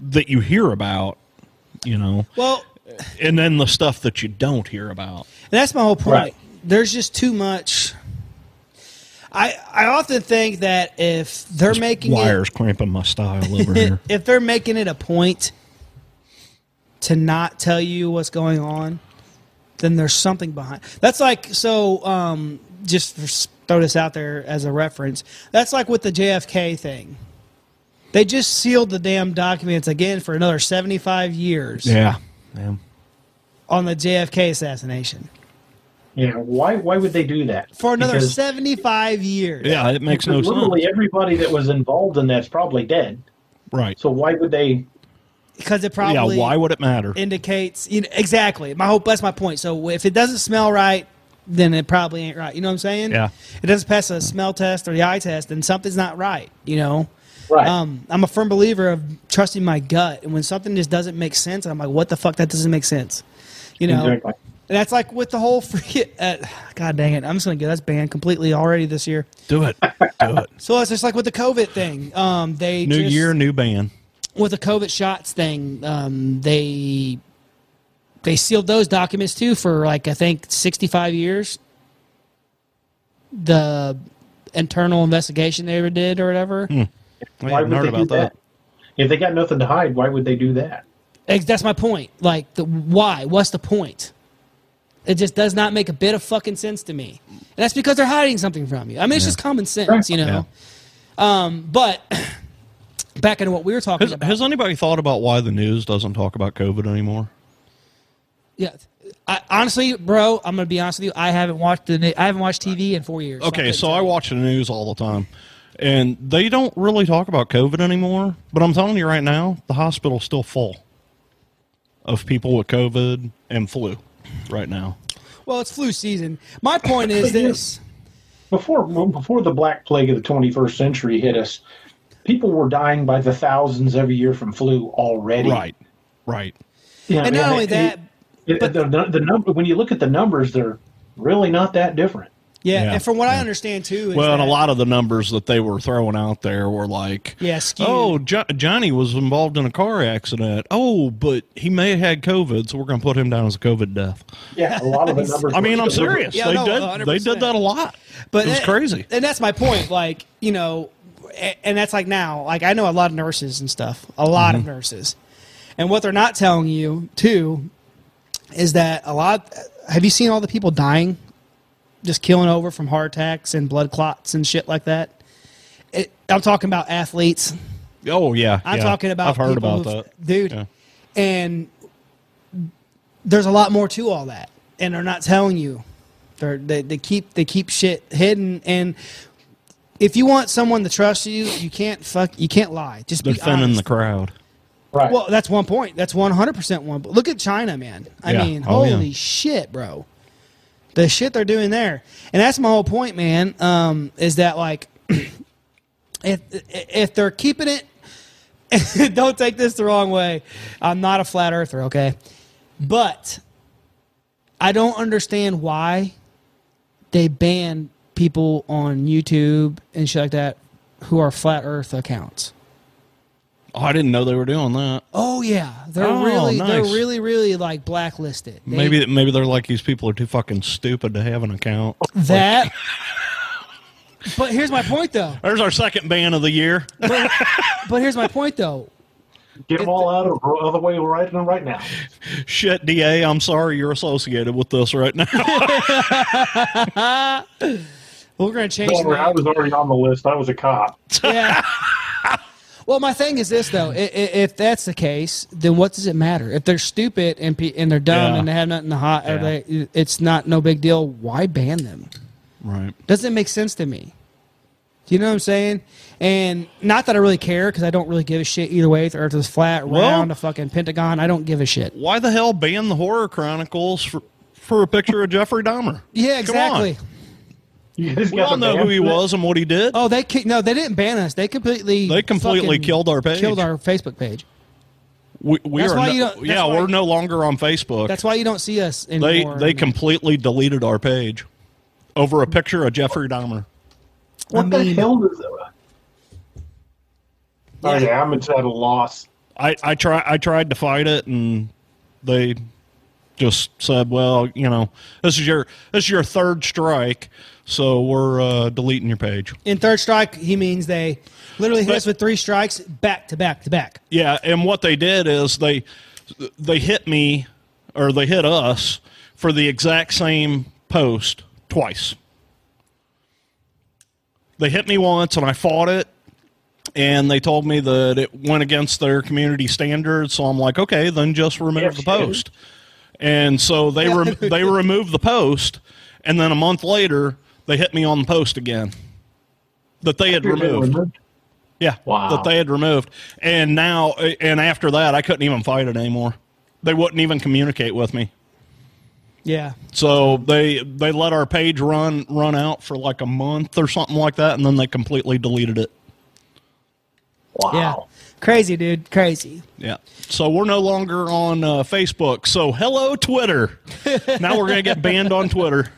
that you hear about. You know, Well, and then the stuff that you don't hear about. And that's my whole point. Right. There's just too much. I I often think that if they're making Wires cramping my style over here. it, if they're making it a point to not tell you what's going on, then there's something behind. That's like so. Um, just for, throw this out there as a reference. That's like with the JFK thing. They just sealed the damn documents again for another 75 years Yeah, yeah. on the JFK assassination. Yeah, why why would they do that? For another Because- 75 years. Yeah, it makes no because sense. literally everybody that was involved in that's probably dead. Right. So why would they? Because it probably yeah, why would it matter? indicates you know, exactly my hope that's my point so if it doesn't smell right then it probably ain't right you know what i'm saying Yeah. it doesn't pass a smell test or the eye test then something's not right you know Right. um, i'm a firm believer of trusting my gut and when something just doesn't make sense i'm like what the fuck that doesn't make sense you know Exactly. and that's like with the whole freaking uh, god dang it i'm just gonna get us banned completely already this year Do it. Do it. so it's just like with the covid thing um, they New just, year, new ban. with the COVID shots thing, um, they they sealed those documents too for like I think sixty five years. The internal investigation they ever did or whatever. I Why hadn't would heard they do about that. that? If they got nothing to hide, why would they do that? That's my point. Like the why? What's the point? It just does not make a bit of fucking sense to me. And that's because they're hiding something from you. I mean, it's just common sense, Right. you know. Um, but back into what we were talking Has, about. has anybody thought about why the news doesn't talk about COVID anymore? Yeah, I, honestly, bro, I'm gonna be honest with you. I haven't watched the. I haven't watched TV in four years. Okay, I so I watch the news all the time, and they don't really talk about COVID anymore. But I'm telling you right now, the hospital's still full of people with COVID and flu right now. Well, it's flu season. My point is this. Before before the Black Plague of the 21st century hit us, people were dying by the thousands every year from flu already. Right, right. Yeah, And not only it- that, it- but- the, the, the number when you look at the numbers, they're really not that different. Yeah, Yeah, and from what I understand too, is Well, and a lot of the numbers that they were throwing out there were like, Yeah, skewed. oh, jo- Johnny was involved in a car accident. Oh, but he may have had COVID, so we're going to put him down as a COVID death. Yeah, a lot of the numbers. I mean, I'm serious. Yeah, they no, did. 100. They did that a lot. but it was that- crazy. and that's my point. Like you know, and that's like now. Like I know a lot of nurses and stuff. A lot of Mm-hmm. nurses, and what they're not telling you too is that a lot. Have you seen all the people dying, just killing over from heart attacks and blood clots and shit like that? It, I'm talking about athletes. Oh yeah, I'm yeah. talking about. I've heard about that, dude. Yeah. And there's a lot more to all that, and they're not telling you. They're, they they keep they keep shit hidden, and if you want someone to trust you, you can't fuck you can't lie. Just They're be thinning honest. the crowd. Right. Well, that's one point. That's one hundred percent one. But look at China, man. I Yeah. mean, Oh, yeah. holy shit, bro. The shit they're doing there, and that's my whole point, man. Um, is that like, if if they're keeping it, don't take this the wrong way. I'm not a flat earther, okay, but I don't understand why they ban people on YouTube and shit like that who are flat Earth accounts. Oh, I didn't know they were doing that. Oh yeah, they're Oh, really they're nice. really really like blacklisted. They- Maybe maybe they're like these people are too fucking stupid to have an account. that. but here's my point though. There's our second ban of the year. But, but here's my point though. Get them all out of the other way right right now. Shit, DA, I'm sorry you're associated with this right now. we're gonna change. Don't worry, I name. was already on the list. I was a cop. Yeah. Well, my thing is this though: if that's the case, then what does it matter? If they're stupid and and they're dumb Yeah. and they have nothing to hot, or Yeah. they, it's not no big deal. Why ban them? right. Doesn't make sense to me. Do you know what I'm saying? And not that I really care because I don't really give a shit either way. The Earth is flat, Well- round, a fucking pentagon, I don't give a shit. Why the hell ban the Horror Chronicles for, for a picture of Jeffrey Dahmer? Yeah, Come on. exactly. You guys We got all know who he was and what he did. Oh, they ki- no, they didn't ban us. They completely They completely killed our page. Killed our Facebook page. we we that's are why no- you don't- yeah, we're no longer on Facebook. That's why you don't see us they anymore. they they completely deleted our page over a picture of Jeffrey Dahmer. What I the mean- hell is that? Oh Yeah. yeah, I'm at a loss. I I try I tried to fight it and they just said, well, you know, this is your this is your third strike, so we're uh, deleting your page. In third strike, he means they literally hit But- us with three strikes back to back to back. Yeah, and what they did is they they hit me or they hit us for the exact same post twice. They hit me once and I fought it and they told me that it went against their community standards, so I'm like, okay, then just remove Yes, the post. And so they rem- they removed the post and then a month later they hit me on the post again that they had removed. Yeah, Wow. that they had removed, and now and after that, I couldn't even fight it anymore. They wouldn't even communicate with me. Yeah. So they they let our page run run out for like a month or something like that, and then they completely deleted it. Wow. Yeah. Crazy, dude. Crazy. Yeah. So we're no longer on uh, Facebook. So hello Twitter. now we're gonna get banned on Twitter.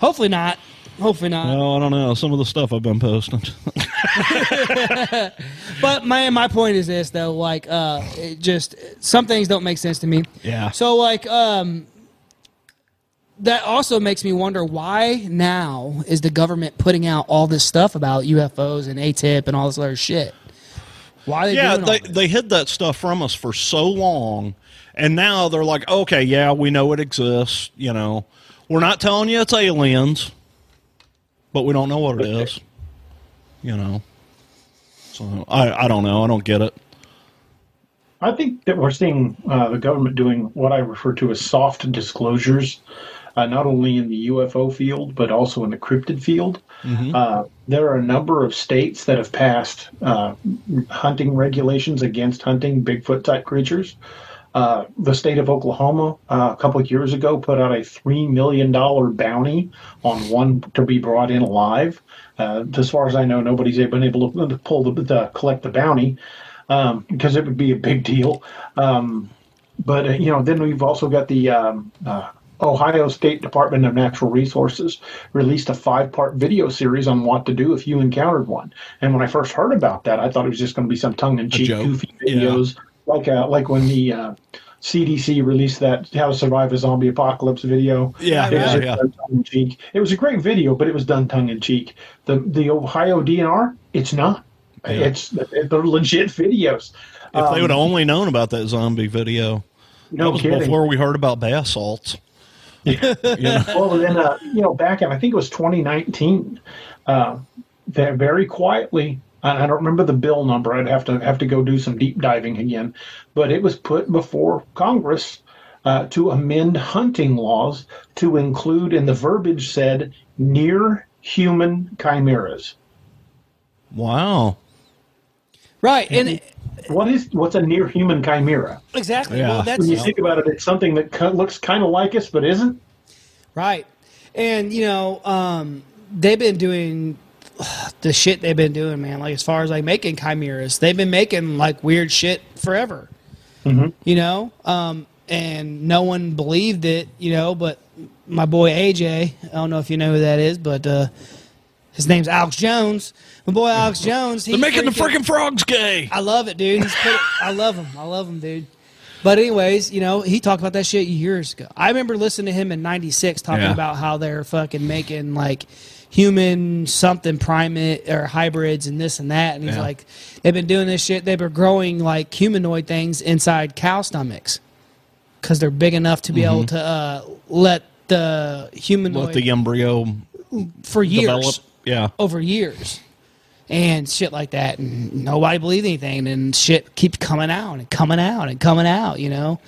Hopefully not. Hopefully not. Oh, I don't know. Some of the stuff I've been posting. But my my point is this though, like uh it just some things don't make sense to me. Yeah. So like um that also makes me wonder why now is the government putting out all this stuff about UFOs and ATIP and all this other shit? Why are they yeah, doing they they hid that stuff from us for so long, and now they're like, okay, yeah, we know it exists. You know, we're not telling you it's aliens, but we don't know what it is. You know, so I I don't know. I don't get it. I think that we're seeing uh, the government doing what I refer to as soft disclosures, uh, not only in the UFO field, but also in the cryptid field. Uh, there are a number of states that have passed uh, hunting regulations against hunting Bigfoot type creatures. Uh, the state of Oklahoma uh, a couple of years ago put out a $3 million bounty on one to be brought in alive. Uh, as far as I know, nobody's been able to pull the, the collect the bounty um, because it would be a big deal. Um, but uh, you know, then we've also got the um, uh, Ohio State Department of Natural Resources released a five-part video series on what to do if you encountered one. And when I first heard about that, I thought it was just going to be some tongue-in-cheek, joke. goofy Yeah. Like uh, like when the uh, CDC released that "How to Survive a Zombie Apocalypse" video. Yeah, It was yeah, yeah. It was a great video, but it was done tongue-in-cheek. The the Ohio DNR, it's not. Yeah. It's they're legit videos. If they would have only known about that zombie video, No that was kidding. before we heard about bath salts. you know? well, then, uh, you know, back in I think it was 2019, uh, they very quietly. And I don't remember the bill number. I'd have to have to go do some deep diving again, but it was put before Congress uh, to amend hunting laws to include, and the verbiage said, near human chimeras. Wow. Right. And What is what's a near human chimera? exactly. Yeah. Well, that's When you think about it, it's something that ki- looks kind of like us but isn't. Right. And, you know, um, they've been doing the shit they've been doing, man. Like, as far as like making chimeras, they've been making like weird shit forever. You know? Um, and no one believed it, you know, but my boy AJ, I don't know if you know who that is, but uh, his name's Alex Jones. My boy Alex Jones. They're he making the freaking- freaking frogs gay. I love it, dude. He's put, I love him. I love him, dude. But anyways, you know, he talked about that shit years ago. I remember listening to him in '96 talking Yeah. about how they're fucking making like human something primate or hybrids and this and that. And he's Yeah. like, they've been doing this shit. They've been growing like humanoid things inside cow stomachs because they're big enough to be able to uh, let the humanoid Mm-hmm. Let the embryo for years develop. Yeah. over years and shit like that and nobody believed anything and shit keeps coming out and coming out and coming out you know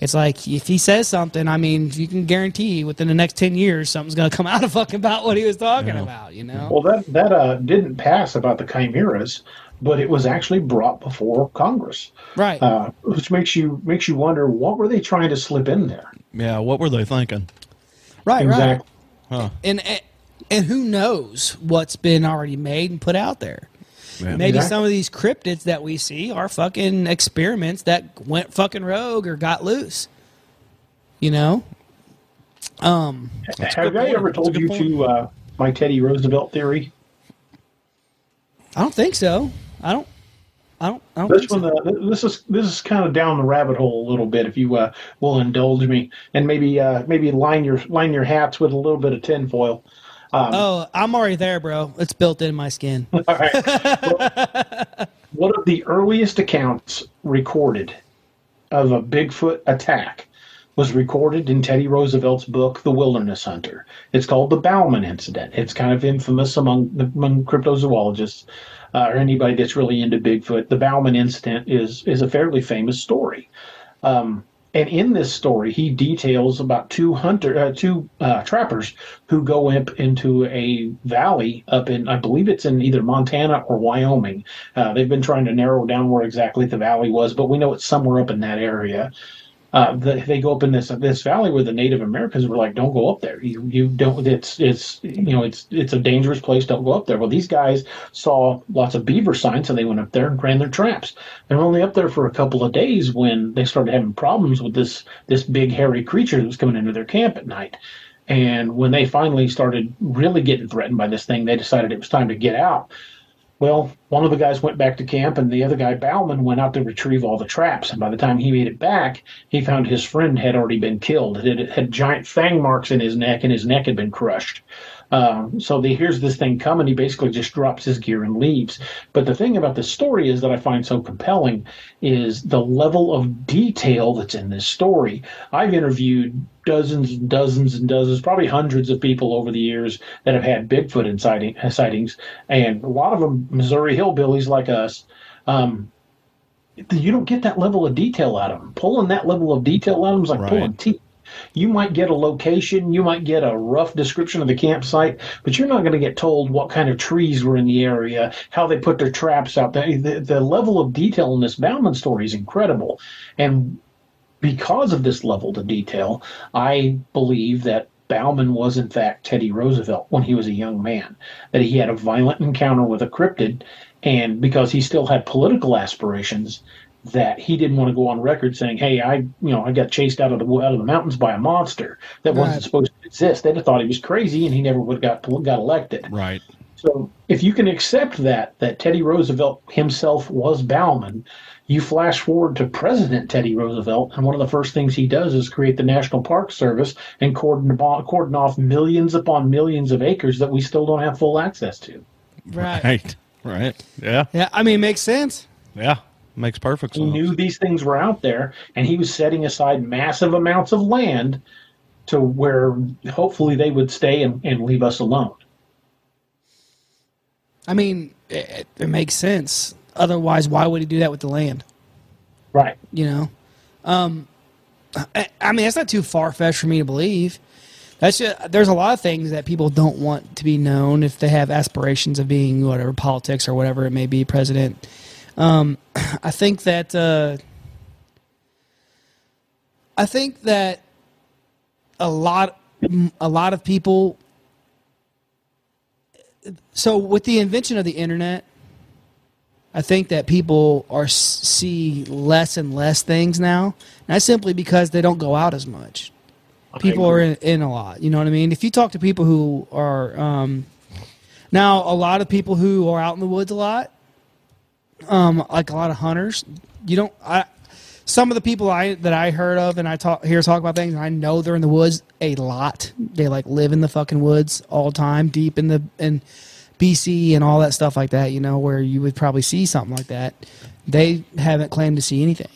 it's like if he says something i mean you can guarantee within the next 10 years something's going to come out of fucking about what he was talking about you know Well, that that uh, didn't pass about the chimeras, but it was actually brought before Congress, right uh, which makes you makes you wonder what were they trying to slip in there? Yeah. What were they thinking? right right Huh. and and- and who knows what's been already made and put out there Yeah. Maybe Exactly. some of these cryptids that we see are fucking experiments that went fucking rogue or got loose. You know? Um, Have I ever told you point. to uh, my Teddy Roosevelt theory? I don't think so. I don't. I don't. I don't This think so. one, uh, this is this is kind of down the rabbit hole a little bit, if you uh, will indulge me, and maybe uh, maybe line your line your hats with a little bit of tinfoil. Oh, I'm already there, bro. It's built in my skin. All right. Well, one of the earliest accounts recorded of a Bigfoot attack was recorded in Teddy Roosevelt's book, The Wilderness Hunter. It's called the Bauman Incident. It's kind of infamous among among cryptozoologists uh, or anybody that's really into Bigfoot. The Bauman Incident is is a fairly famous story. Um, and in this story, he details about two hunter, uh, two uh, trappers who go up into a valley up in, I believe it's in either Montana or Wyoming. Uh, they've been trying to narrow down where exactly the valley was, but we know it's somewhere up in that area. Uh, the, they go up in this this valley where the Native Americans were like, "Don't go up there. You you don't. It's it's you know it's it's a dangerous place. Don't go up there." Well, these guys saw lots of beaver signs, so they went up there and ran their traps. They were only up there for a couple of days when they started having problems with this this big hairy creature that was coming into their camp at night. And when they finally started really getting threatened by this thing, they decided it was time to get out. Well, one of the guys went back to camp, and the other guy, Bauman, went out to retrieve all the traps. And by the time he made it back, he found his friend had already been killed. It had, giant fang marks in his neck, and his neck had been crushed. Um, so he hears this thing coming. He basically just drops his gear and leaves. But the thing about this story is that I find so compelling is the level of detail that's in this story. I've interviewed dozens and dozens and dozens, probably hundreds of people over the years that have had Bigfoot in sighting, uh, sightings, and a lot of them Missouri hillbillies like us. Um, you don't get that level of detail out of them. Pulling that level of detail out of them is like Right. pulling teeth. You might get a location, you might get a rough description of the campsite, but you're not going to get told what kind of trees were in the area, how they put their traps out there. The, the level of detail in this Bauman story is incredible. And because of this level of detail, I believe that Bauman was in fact Teddy Roosevelt when he was a young man. That he had a violent encounter with a cryptid, and because he still had political aspirations, that he didn't want to go on record saying, "Hey, I, you know, I got chased out of the out of the mountains by a monster that wasn't supposed to exist." They'd have thought he was crazy, and he never would have got got elected. Right. So if you can accept that that Teddy Roosevelt himself was Bauman, you flash forward to President Teddy Roosevelt, and one of the first things he does is create the National Park Service and cordon, cordon off millions upon millions of acres that we still don't have full access to. Right. Right. Right. Yeah. Yeah. I mean, it makes sense. Yeah. Makes perfect sense. He knew these things were out there, and he was setting aside massive amounts of land to where hopefully they would stay and, and leave us alone. I mean, it, it makes sense. Otherwise, why would he do that with the land? Right. You know, um, I, I mean, that's not too far fetched for me to believe. That's just, there's a lot of things that people don't want to be known if they have aspirations of being whatever politics or whatever it may be, president. Um, I think that uh, I think that a lot a lot of people. So with the invention of the internet, I think that people are see less and less things now. And that's simply because they don't go out as much. People are in, in a lot. You know what I mean? If you talk to people who are um, now a lot of people who are out in the woods a lot, um, like a lot of hunters, you don't. I some of the people I that I heard of and I talk hear talk about things, I know they're in the woods a lot. They like live in the fucking woods all the time, deep in the in BC and all that stuff like that. You know, where you would probably see something like that. They haven't claimed to see anything.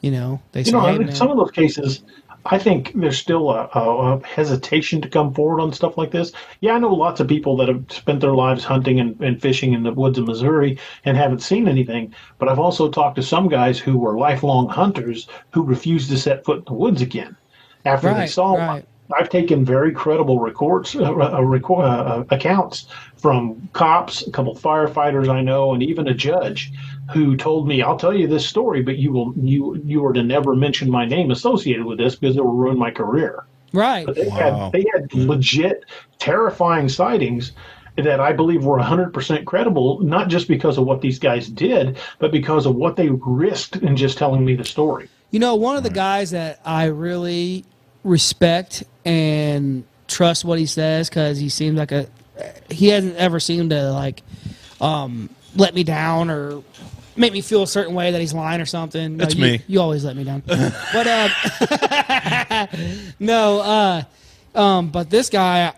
You know, they say, You know, "Hey, in some of those cases, I think there's still a, a, a hesitation to come forward on stuff like this. Yeah, I know lots of people that have spent their lives hunting and, and fishing in the woods of Missouri and haven't seen anything. But I've also talked to some guys who were lifelong hunters who refused to set foot in the woods again after they Right, saw one. Right. I've taken very credible records, uh, uh, reco- uh, accounts from cops, a couple firefighters I know, and even a judge who told me, "I'll tell you this story, but you will you you are to never mention my name associated with this because it will ruin my career." right. But they Wow. had they had legit terrifying sightings that I believe were 100% credible, not just because of what these guys did, but because of what they risked in just telling me the story. You know, one of the guys that I really respect and trust what he says because he seems like a he hasn't ever seemed to like um, let me down or make me feel a certain way that he's lying or something. No, That's you, me. You always let me down. but uh, no, uh, um, but this guy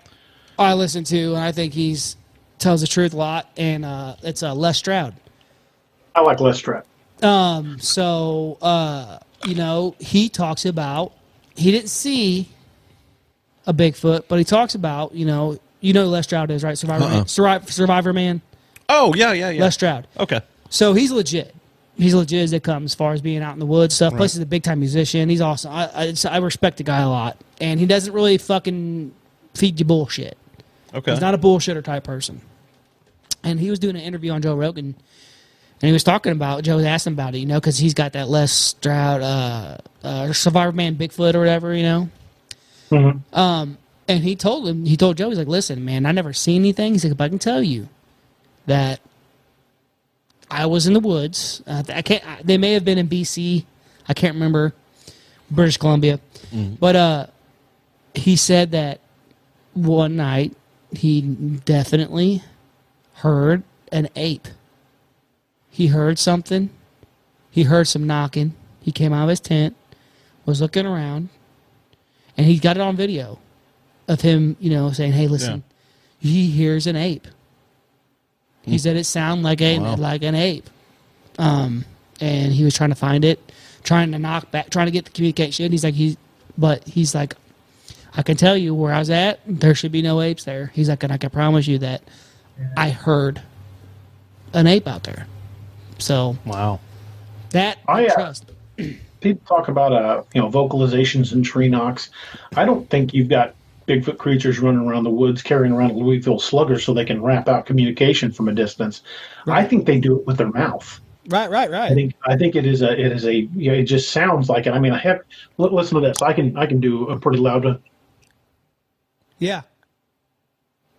I listen to and I think he's tells the truth a lot, and uh, it's uh, Les Stroud. I like Les Stroud. Um, so uh, you know, he talks about he didn't see a Bigfoot, but he talks about you know you know who Les Stroud is right Survivor Uh-uh. Man, Survivor, Survivor Man Oh yeah, yeah, yeah. Les Stroud. Okay. So he's legit. He's legit as it comes as far as being out in the woods stuff. Plus, he's a big time musician. He's awesome. I, I, I respect the guy a lot, and he doesn't really fucking feed you bullshit. Okay. He's not a bullshitter type person. And he was doing an interview on Joe Rogan, and he was talking about Joe was asking about it, you know, because he's got that Les Stroud, uh, uh, Survivor Man, Bigfoot or whatever, you know. Mhm. Um, and he told him, he told Joe, he's like, "Listen, man, I never seen anything." He's like, but I can tell you that I was in the woods, uh, I can't. I- They may have been in BC. I can't remember British Columbia, but uh, he said that one night he definitely heard an ape. He heard something. He heard some knocking. He came out of his tent, was looking around, and he's got it on video of him, you know, saying, "Hey, listen, he hears an ape." He said it sounded like a Wow. like an ape, um, and he was trying to find it, trying to knock back, trying to get the communication. He's like he, but he's like, I can tell you where I was at. There should be no apes there. He's like, and I can promise you that I heard an ape out there. So Wow. that I, I uh, trust. people talk about uh, you know vocalizations and tree knocks. I don't think you've got Bigfoot creatures running around the woods carrying around a Louisville slugger so they can rap out communication from a distance. I think they do it with their mouth. Right, right, right. I right. think I think it is a it is a you know, it just sounds like it. I mean, I have li- listen to this. I can I can do a pretty loud, uh, Yeah.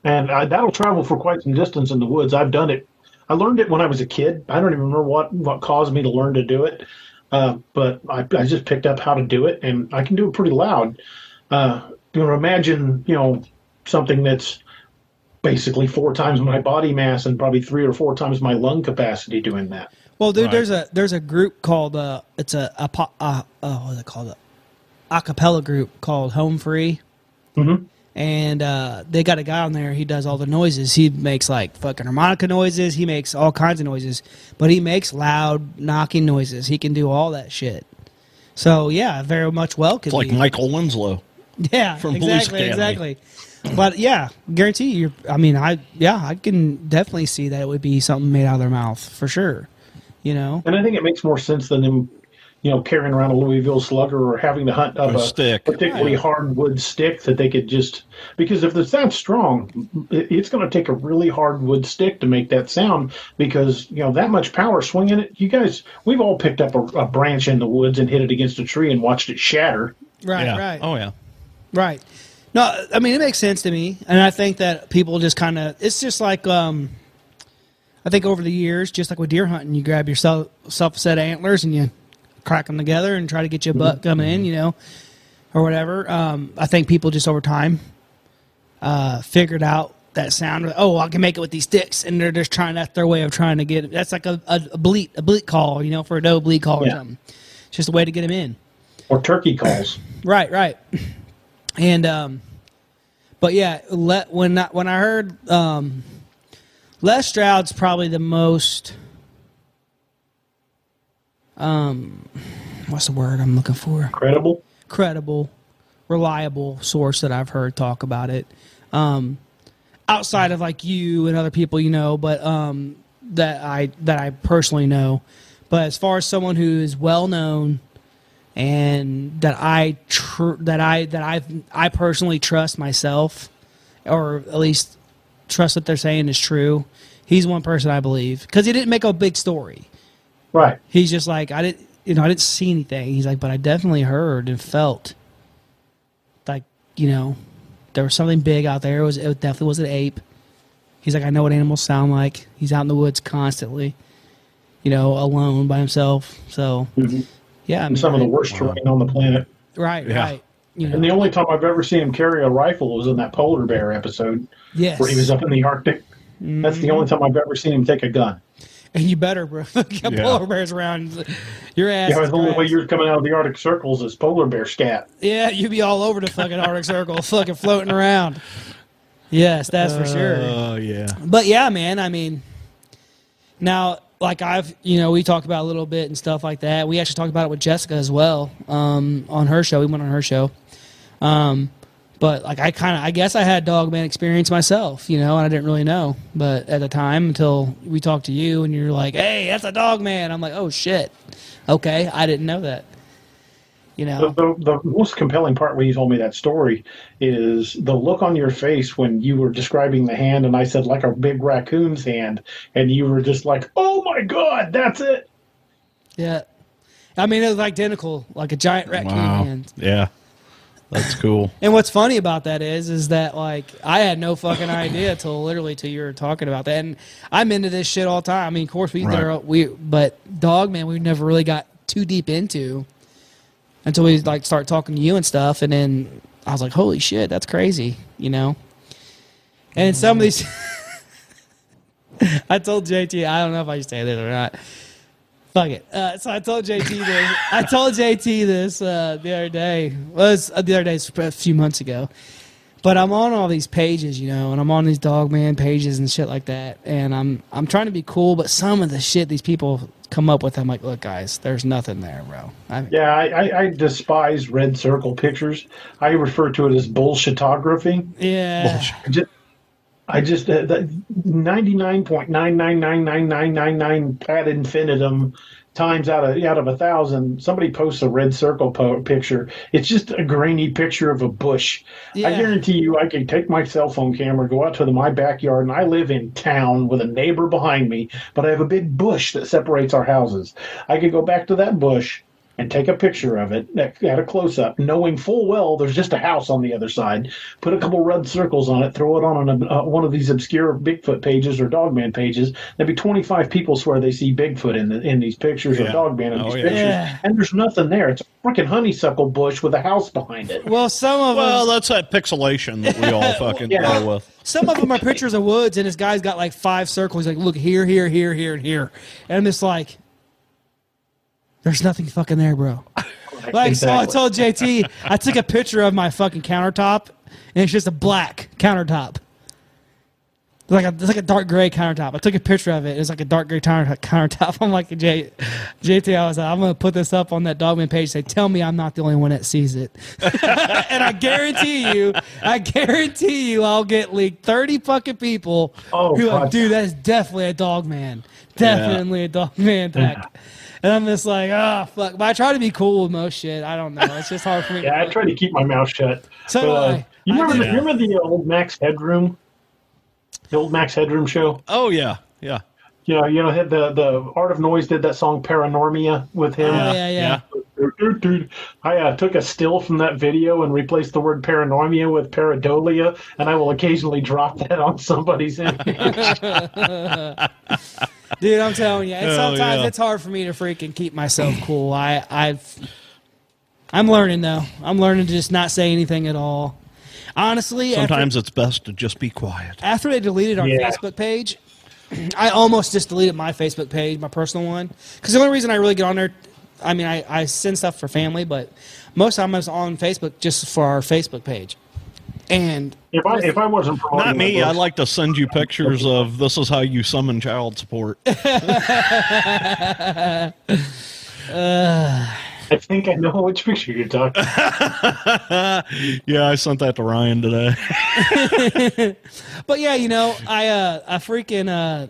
and I, that'll travel for quite some distance in the woods. I've done it. I learned it when I was a kid. I don't even remember what what caused me to learn to do it, uh, but I, I just picked up how to do it, and I can do it pretty loud. Uh, you know, imagine you know something that's basically four times my body mass and probably three or four times my lung capacity doing that. Well, dude, Right. there's a there's a group called uh, it's a, a po- uh, uh, what is it called? A acapella group called Home Free, Mhm. And uh, they got a guy on there. He does all the noises. He makes like fucking harmonica noises. He makes all kinds of noises, but he makes loud knocking noises. He can do all that shit. So yeah, very much well could It's like be. Michael Winslow. Yeah, from Police exactly, Academy. exactly. But yeah, guarantee you. I mean, I yeah, I can definitely see that it would be something made out of their mouth for sure. You know, And I think it makes more sense than them, you know, carrying around a Louisville slugger or having to hunt up A a, stick. particularly hardwood stick that they could just because if the sound's strong, it, it's going to take a really hardwood stick to make that sound because you know that much power swinging it. You guys, we've all picked up a, a branch in the woods and hit it against a tree and watched it shatter. right, yeah. right, Oh yeah. right. No, I mean it makes sense to me, and I think that people just kind of it's just like um, I think over the years, just like with deer hunting, you grab yourself self a set of antlers and you crack them together and try to get you your butt coming in, you know, or whatever. Um, I think people just over time uh, figured out that sound. Oh, I can make it with these sticks, and they're just trying. That's their way of trying to get it. That's like a, a, a bleat, a bleat call, you know, for a doe bleat call or something. It's just a way to get them in. Or turkey calls. Right, right. And um, but yeah, let when I, when I heard um, Les Stroud's probably the most um, what's the word I'm looking for? Credible. Credible, reliable source that I've heard talk about it. Um, outside of like you and other people you know, but um, that I that I personally know. But as far as someone who is well known and that I tr- that I that I I personally trust myself, or at least trust what they're saying is true. He's one person I believe because he didn't make a big story. Right. He's just like I didn't, you know, I didn't see anything. He's like, but I definitely heard and felt like you know there was something big out there. It was it definitely was an ape. He's like, I know what animals sound like. He's out in the woods constantly, you know, alone by himself. So Mhm. yeah, I mean, some of the I- worst terrain on the planet. Right, Yeah. right. You know, And the only time I've ever seen him carry a rifle was in that polar bear episode yes. where he was up in the Arctic. That's the only time I've ever seen him take a gun. And you better, bro. Got Yeah. polar bears around your ass. Yeah, the only way you're coming out of the Arctic circles is polar bear scat. Yeah, you'd be all over the fucking Arctic Circle, fucking floating around. Yes, that's for sure. Oh yeah. But yeah, man, I mean, now, like I've, you know, we talked about a little bit and stuff like that. We actually talked about it with Jessica as well um, on her show. We went on her show. Um, but like I kind of, I guess I had dogman experience myself, you know, and I didn't really know. But at the time, until we talked to you, and you're like, "Hey, that's a dogman," I'm like, "Oh shit, okay, I didn't know that." You The, know, the, the most compelling part when you told me that story is the look on your face when you were describing the hand, and I said, like a big raccoon's hand, and you were just like, oh my God, that's it. yeah. I mean, it was identical, like a giant raccoon Wow. hand. Yeah. That's cool. And what's funny about that is, is that like I had no fucking idea till literally till you were talking about that. And I'm into this shit all the time. I mean, of course we Right. there we, but dog man, we never really got too deep into until we like start talking to you and stuff. And then I was like, holy shit, that's crazy, you know. And some of these, I told JT, I don't know if I should say this or not. Fuck it. Uh, so I told JT this. I told JT this uh, the other day. Was uh, the other day, it's a few months ago. But I'm on all these pages, you know, and I'm on these dog man pages and shit like that. And I'm I'm trying to be cool, but some of the shit these people come up with, I'm like, look, guys, there's nothing there, bro. I mean, Yeah, I, I, I despise red circle pictures. I refer to it as bullshitography. yeah, just, I just uh, ninety nine point nine nine nine nine nine nine nine pad infinitum times out of out of a thousand. Somebody posts a red circle po- picture. It's just a grainy picture of a bush. I guarantee you, I can take my cell phone camera, go out to the, my backyard, and I live in town with a neighbor behind me, but I have a big bush that separates our houses. I could go back to that bush and take a picture of it at at a close up, knowing full well there's just a house on the other side. Put a couple red circles on it, throw it on an, uh, one of these obscure Bigfoot pages or Dogman pages. There'd be 25 people swear they see Bigfoot in the, in these pictures or Dogman in Oh, these yeah. pictures, Yeah. and there's nothing there. It's a freaking honeysuckle bush with a house behind it. well, some of them. Well, them, that's that pixelation that we all fucking Yeah. deal with. some of them are pictures of woods, and this guy's got like five circles. He's like, look here, here, here, here, and here, and I'm just like, there's nothing fucking there, bro. Like so, I told JT, I took a picture of my fucking countertop, and it's just a black countertop. It's like a, it's like a dark gray countertop. I took a picture of it. It's like a dark gray countertop. I'm like, J, JT, I was like, I'm gonna put this up on that Dogman page. Say, tell me I'm not the only one that sees it. and I guarantee you, I guarantee you, I'll get like 30 fucking people Oh, who are like, God. dude, that's definitely a Dogman. Definitely a Dogman pack. And I'm just like, oh fuck. But I try to be cool with most shit. I don't know. It's just hard for me. Yeah, I try to keep my mouth shut. So But, uh, I. You remember, do. the, remember the old Max Headroom? The old Max Headroom show? Oh yeah, yeah. You know, you know, had the the Art of Noise did that song Paranoimia with him. Oh, yeah, yeah. Dude, dude, I uh, took a still from that video and replaced the word paranoimia with pareidolia, and I will occasionally drop that on somebody's image. Dude, I'm telling you, and sometimes yeah. it's hard for me to freaking keep myself cool. I, I've, I'm learning though. I'm learning to just not say anything at all. Honestly, after- Sometimes it's best to just be quiet. after they deleted our Yeah. Facebook page, I almost just deleted my Facebook page, my personal one, because the only reason I really get on there I mean, I, I send stuff for family, but most of the time I was on Facebook just for our Facebook page. And If I if I wasn't Not me. books- I'd like to send you pictures of this is how you summon child support. I think I know which picture you're talking. about. yeah, I sent that to Ryan today. But yeah, you know, I uh I freaking uh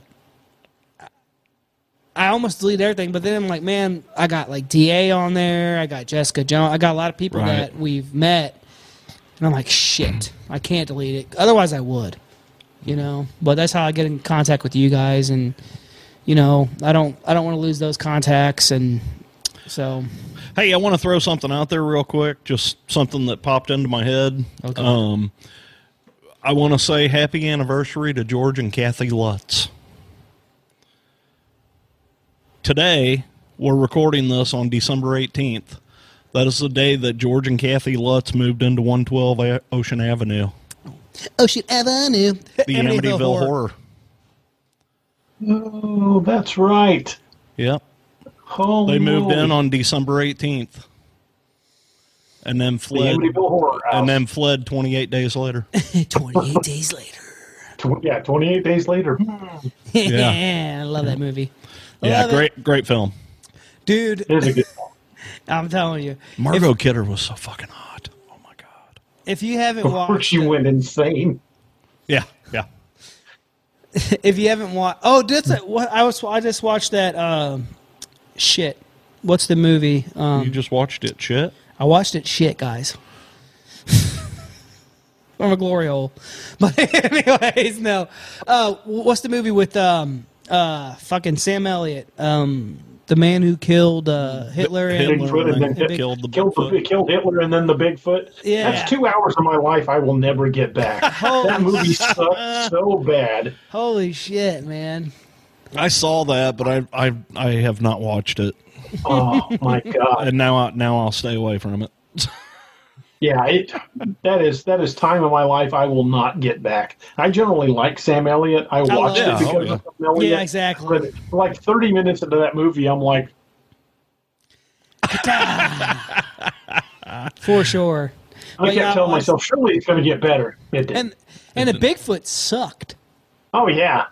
I almost delete everything, but then I'm like, man, I got like DA on there, I got Jessica Jones, I got a lot of people Right. that we've met, and I'm like, shit, I can't delete it. Otherwise, I would, you know. But that's how I get in contact with you guys, and you know, I don't I don't want to lose those contacts, and so Hey, I want to throw something out there real quick. Just something that popped into my head. Okay. Um, I want to say happy anniversary to George and Kathy Lutz. Today, we're recording this on December 18th. That is the day that George and Kathy Lutz moved into 112 A- Ocean Avenue, Ocean Avenue, the Amityville, Horror. oh, that's right. Yep. Oh, They moved in on December 18th. And then fled Amityville Horror House. and then fled 28 days later. 28 days later. Tw- yeah, 28 days later. Hmm. Yeah, I love that movie. Yeah, Love it. great great film. dude. It is a good one. I'm telling you, Margot Kidder was so fucking hot. Oh my god. if you haven't Of course, watched, you went insane. Yeah, yeah. if you haven't watched, oh, that's it. What I was, I just watched that. Um, shit, what's the movie? You Um, just watched it, shit. I watched it. Shit, guys. I'm a glory hole, but anyways, no. Uh, what's the movie with um, uh, fucking Sam Elliott, um, the man who killed uh, Hitler? and, Hitler Bigfoot and then and Big- killed the Killed, the, killed Hitler and then the Bigfoot. Yeah. That's two hours of my life I will never get back. that movie sucked so bad. Holy shit, man! I saw that, but I I I have not watched it, Oh my god. and now I, now I'll stay away from it. Yeah, it that is that is time of my life I will not get back. I generally like Sam Elliott. I watched love it because Yeah, of Sam Elliott. Yeah, exactly. But like 30 minutes into that movie, I'm like, For sure. I But yeah, kept uh, telling I- myself, surely it's going to get better. It did. And and the Bigfoot sucked. oh yeah,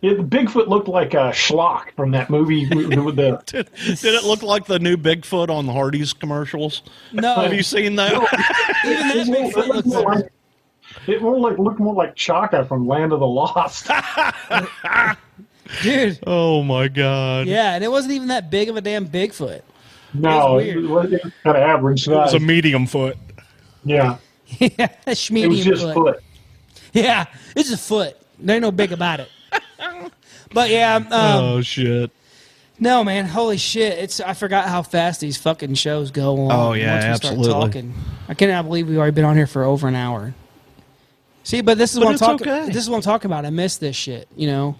yeah. The Bigfoot looked like a schlock from that movie with the. Did, did it look like the new Bigfoot on the Hardee's commercials? No, Have you seen that? even that It Bigfoot looked looks more like like, it more like looked more like Chaka from Land of the Lost. dude. oh my god! Yeah, and it wasn't even that big of a damn Bigfoot. No, weird. it was, it was kind of average It was a medium foot. yeah, yeah, it was just foot. foot. Yeah, it's a foot. There ain't no big about it. But yeah, um, oh shit! no man, holy shit! It's I forgot how fast these fucking shows go on. Oh, yeah, once we absolutely. Start talking. I cannot believe we've already been on here for over an hour. See, but this is But what I'm talking. okay. This is what I'm talking about. I miss this shit. You know,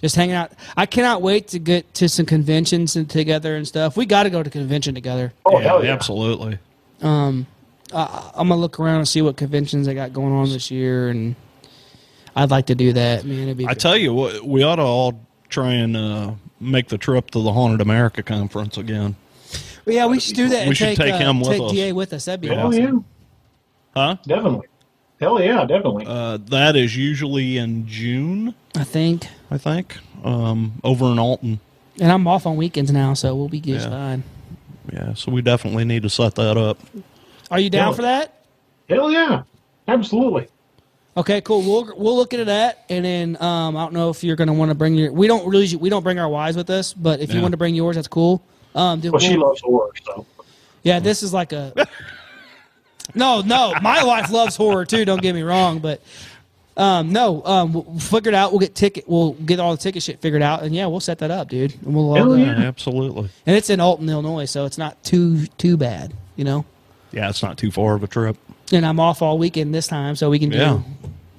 just hanging out. I cannot wait to get to some conventions and together and stuff. We got to go to convention together. Oh yeah, hell yeah! absolutely. I'm gonna look around and see what conventions I got going on this year, and I'd like to do that. Man, it'd be. I tell you what, we ought to all try and uh, make the trip to the Haunted America conference again. Well, yeah, we should do that. We and should take, take uh, him with take us. DA with us. That'd be Hell awesome. yeah, Huh? definitely. Hell yeah, definitely. Uh, that is usually in June, I think. I think, um, over in Alton. And I'm off on weekends now, so we'll be just Yeah. fine. Yeah, so we definitely need to set that up. Are you down Yeah. for that? hell yeah, absolutely. Okay, cool. We'll we'll look into that, and then um, I don't know if you're going to want to bring your. We don't really we don't bring our wives with us, but if you want to bring yours, that's cool. Um, then Well, she we'll- loves horror, so yeah, this is like a. no, no, my wife loves horror too. Don't get me wrong, but um, no, um, we'll we'll figure it out. We'll get ticket. We'll get all the ticket shit figured out, and yeah, we'll set that up, dude. And we'll all Hell yeah. absolutely. And it's in Alton, Illinois, so it's not too too bad, you know. Yeah, it's not too far of a trip. And I'm off all weekend this time, so we can do. Yeah.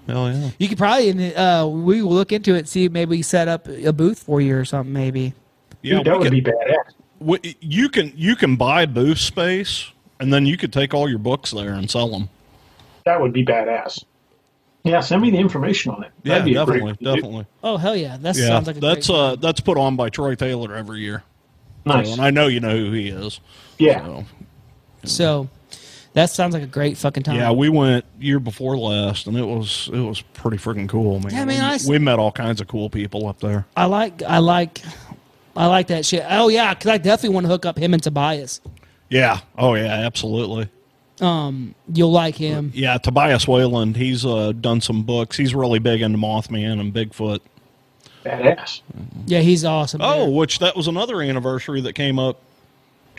Hell yeah. You could probably uh, we will look into it, and see if maybe we set up a booth for you or something, maybe. Yeah, Dude, that would could- be badass. we- you can you can buy booth space, and then you could take all your books there and sell them. That would be badass. Yeah, send me the information on it. Yeah, That'd be a great definitely, one to do. definitely. Oh hell yeah, that Yeah, sounds like a that's great uh that's put on by Troy Taylor every year. Nice. So, and I know you know who he is. Yeah. So, So that sounds like a great fucking time. yeah, we went year before last, and it was it was pretty freaking cool, man. Yeah, man, we, I s- we met all kinds of cool people up there. I like I like I like that shit. Oh yeah, because I definitely want to hook up him and Tobias. Yeah. Oh yeah, absolutely. Um, you'll like him. Yeah, Tobias Wayland. He's uh, done some books. He's really big into Mothman and Bigfoot. Badass. Yeah, he's awesome. Oh, man. which that was another anniversary that came up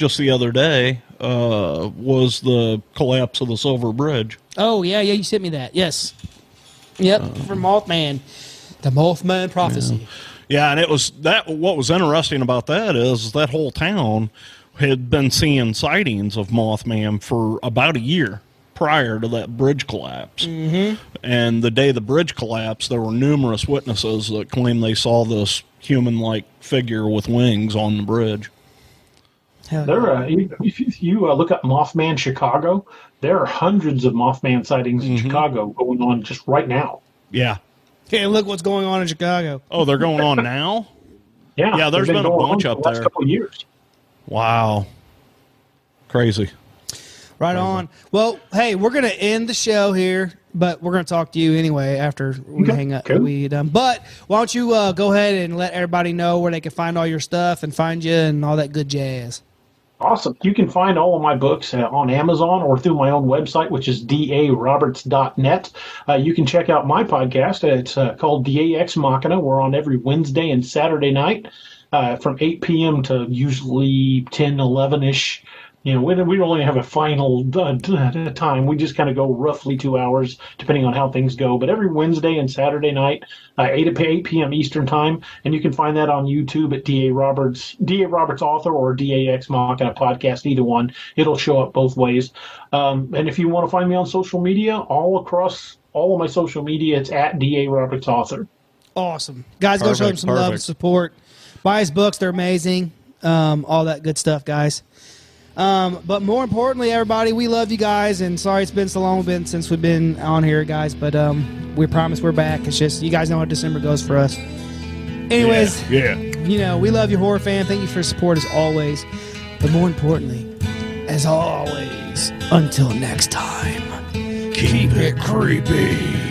just the other day. Uh, was the collapse of the Silver Bridge. oh yeah, yeah. You sent me that. Yes. Yep, from Mothman, the Mothman prophecy. Yeah, and it was that. What was interesting about that is that whole town had been seeing sightings of Mothman for about a year prior to that bridge collapse. Mm-hmm. And the day the bridge collapsed, there were numerous witnesses that claimed they saw this human-like figure with wings on the bridge. Hell There, yeah. uh, you- if you uh, look up Mothman Chicago, there are hundreds of Mothman sightings Mm-hmm. in Chicago going on just right now. Yeah. Okay, look what's going on in Chicago. Oh, they're going on now. Yeah, Yeah, there's they've been a bunch for up the last there. Couple of years. Wow. Crazy. Right on. Well, hey, we're gonna end the show here, but we're gonna talk to you anyway after we Okay, hang up. cool. We done. But why don't you uh, go ahead and let everybody know where they can find all your stuff and find you and all that good jazz. Awesome. You can find all of my books uh, on Amazon or through my own website, which is daroberts.net. Uh, you can check out my podcast. It's uh, called DAX Machina. We're on every Wednesday and Saturday night uh, from 8 p.m. to usually 10, 11 ish. You know, we, we don't only have a final uh, time. We just kind of go roughly two hours, depending on how things go. But every Wednesday and Saturday night, uh, 8 to 8 p.m. Eastern time, and you can find that on YouTube at DA Roberts, DA Roberts Author or DAX a Podcast. Either one, it'll show up both ways. Um, and if you want to find me on social media, all across all of my social media, it's at DA Roberts Author. Awesome, guys. go show them Perfect, some love and support. Buy his books; they're amazing. Um, all that good stuff, guys. Um, but more importantly, everybody, we love you guys, and sorry it's been so long been since we've been on here, guys. But um, we promise we're back. It's just you guys know how December goes for us. Anyways, Yeah. you know we love you, horror fan. Thank you for support as always. But more importantly, as always, until next time, keep it creepy.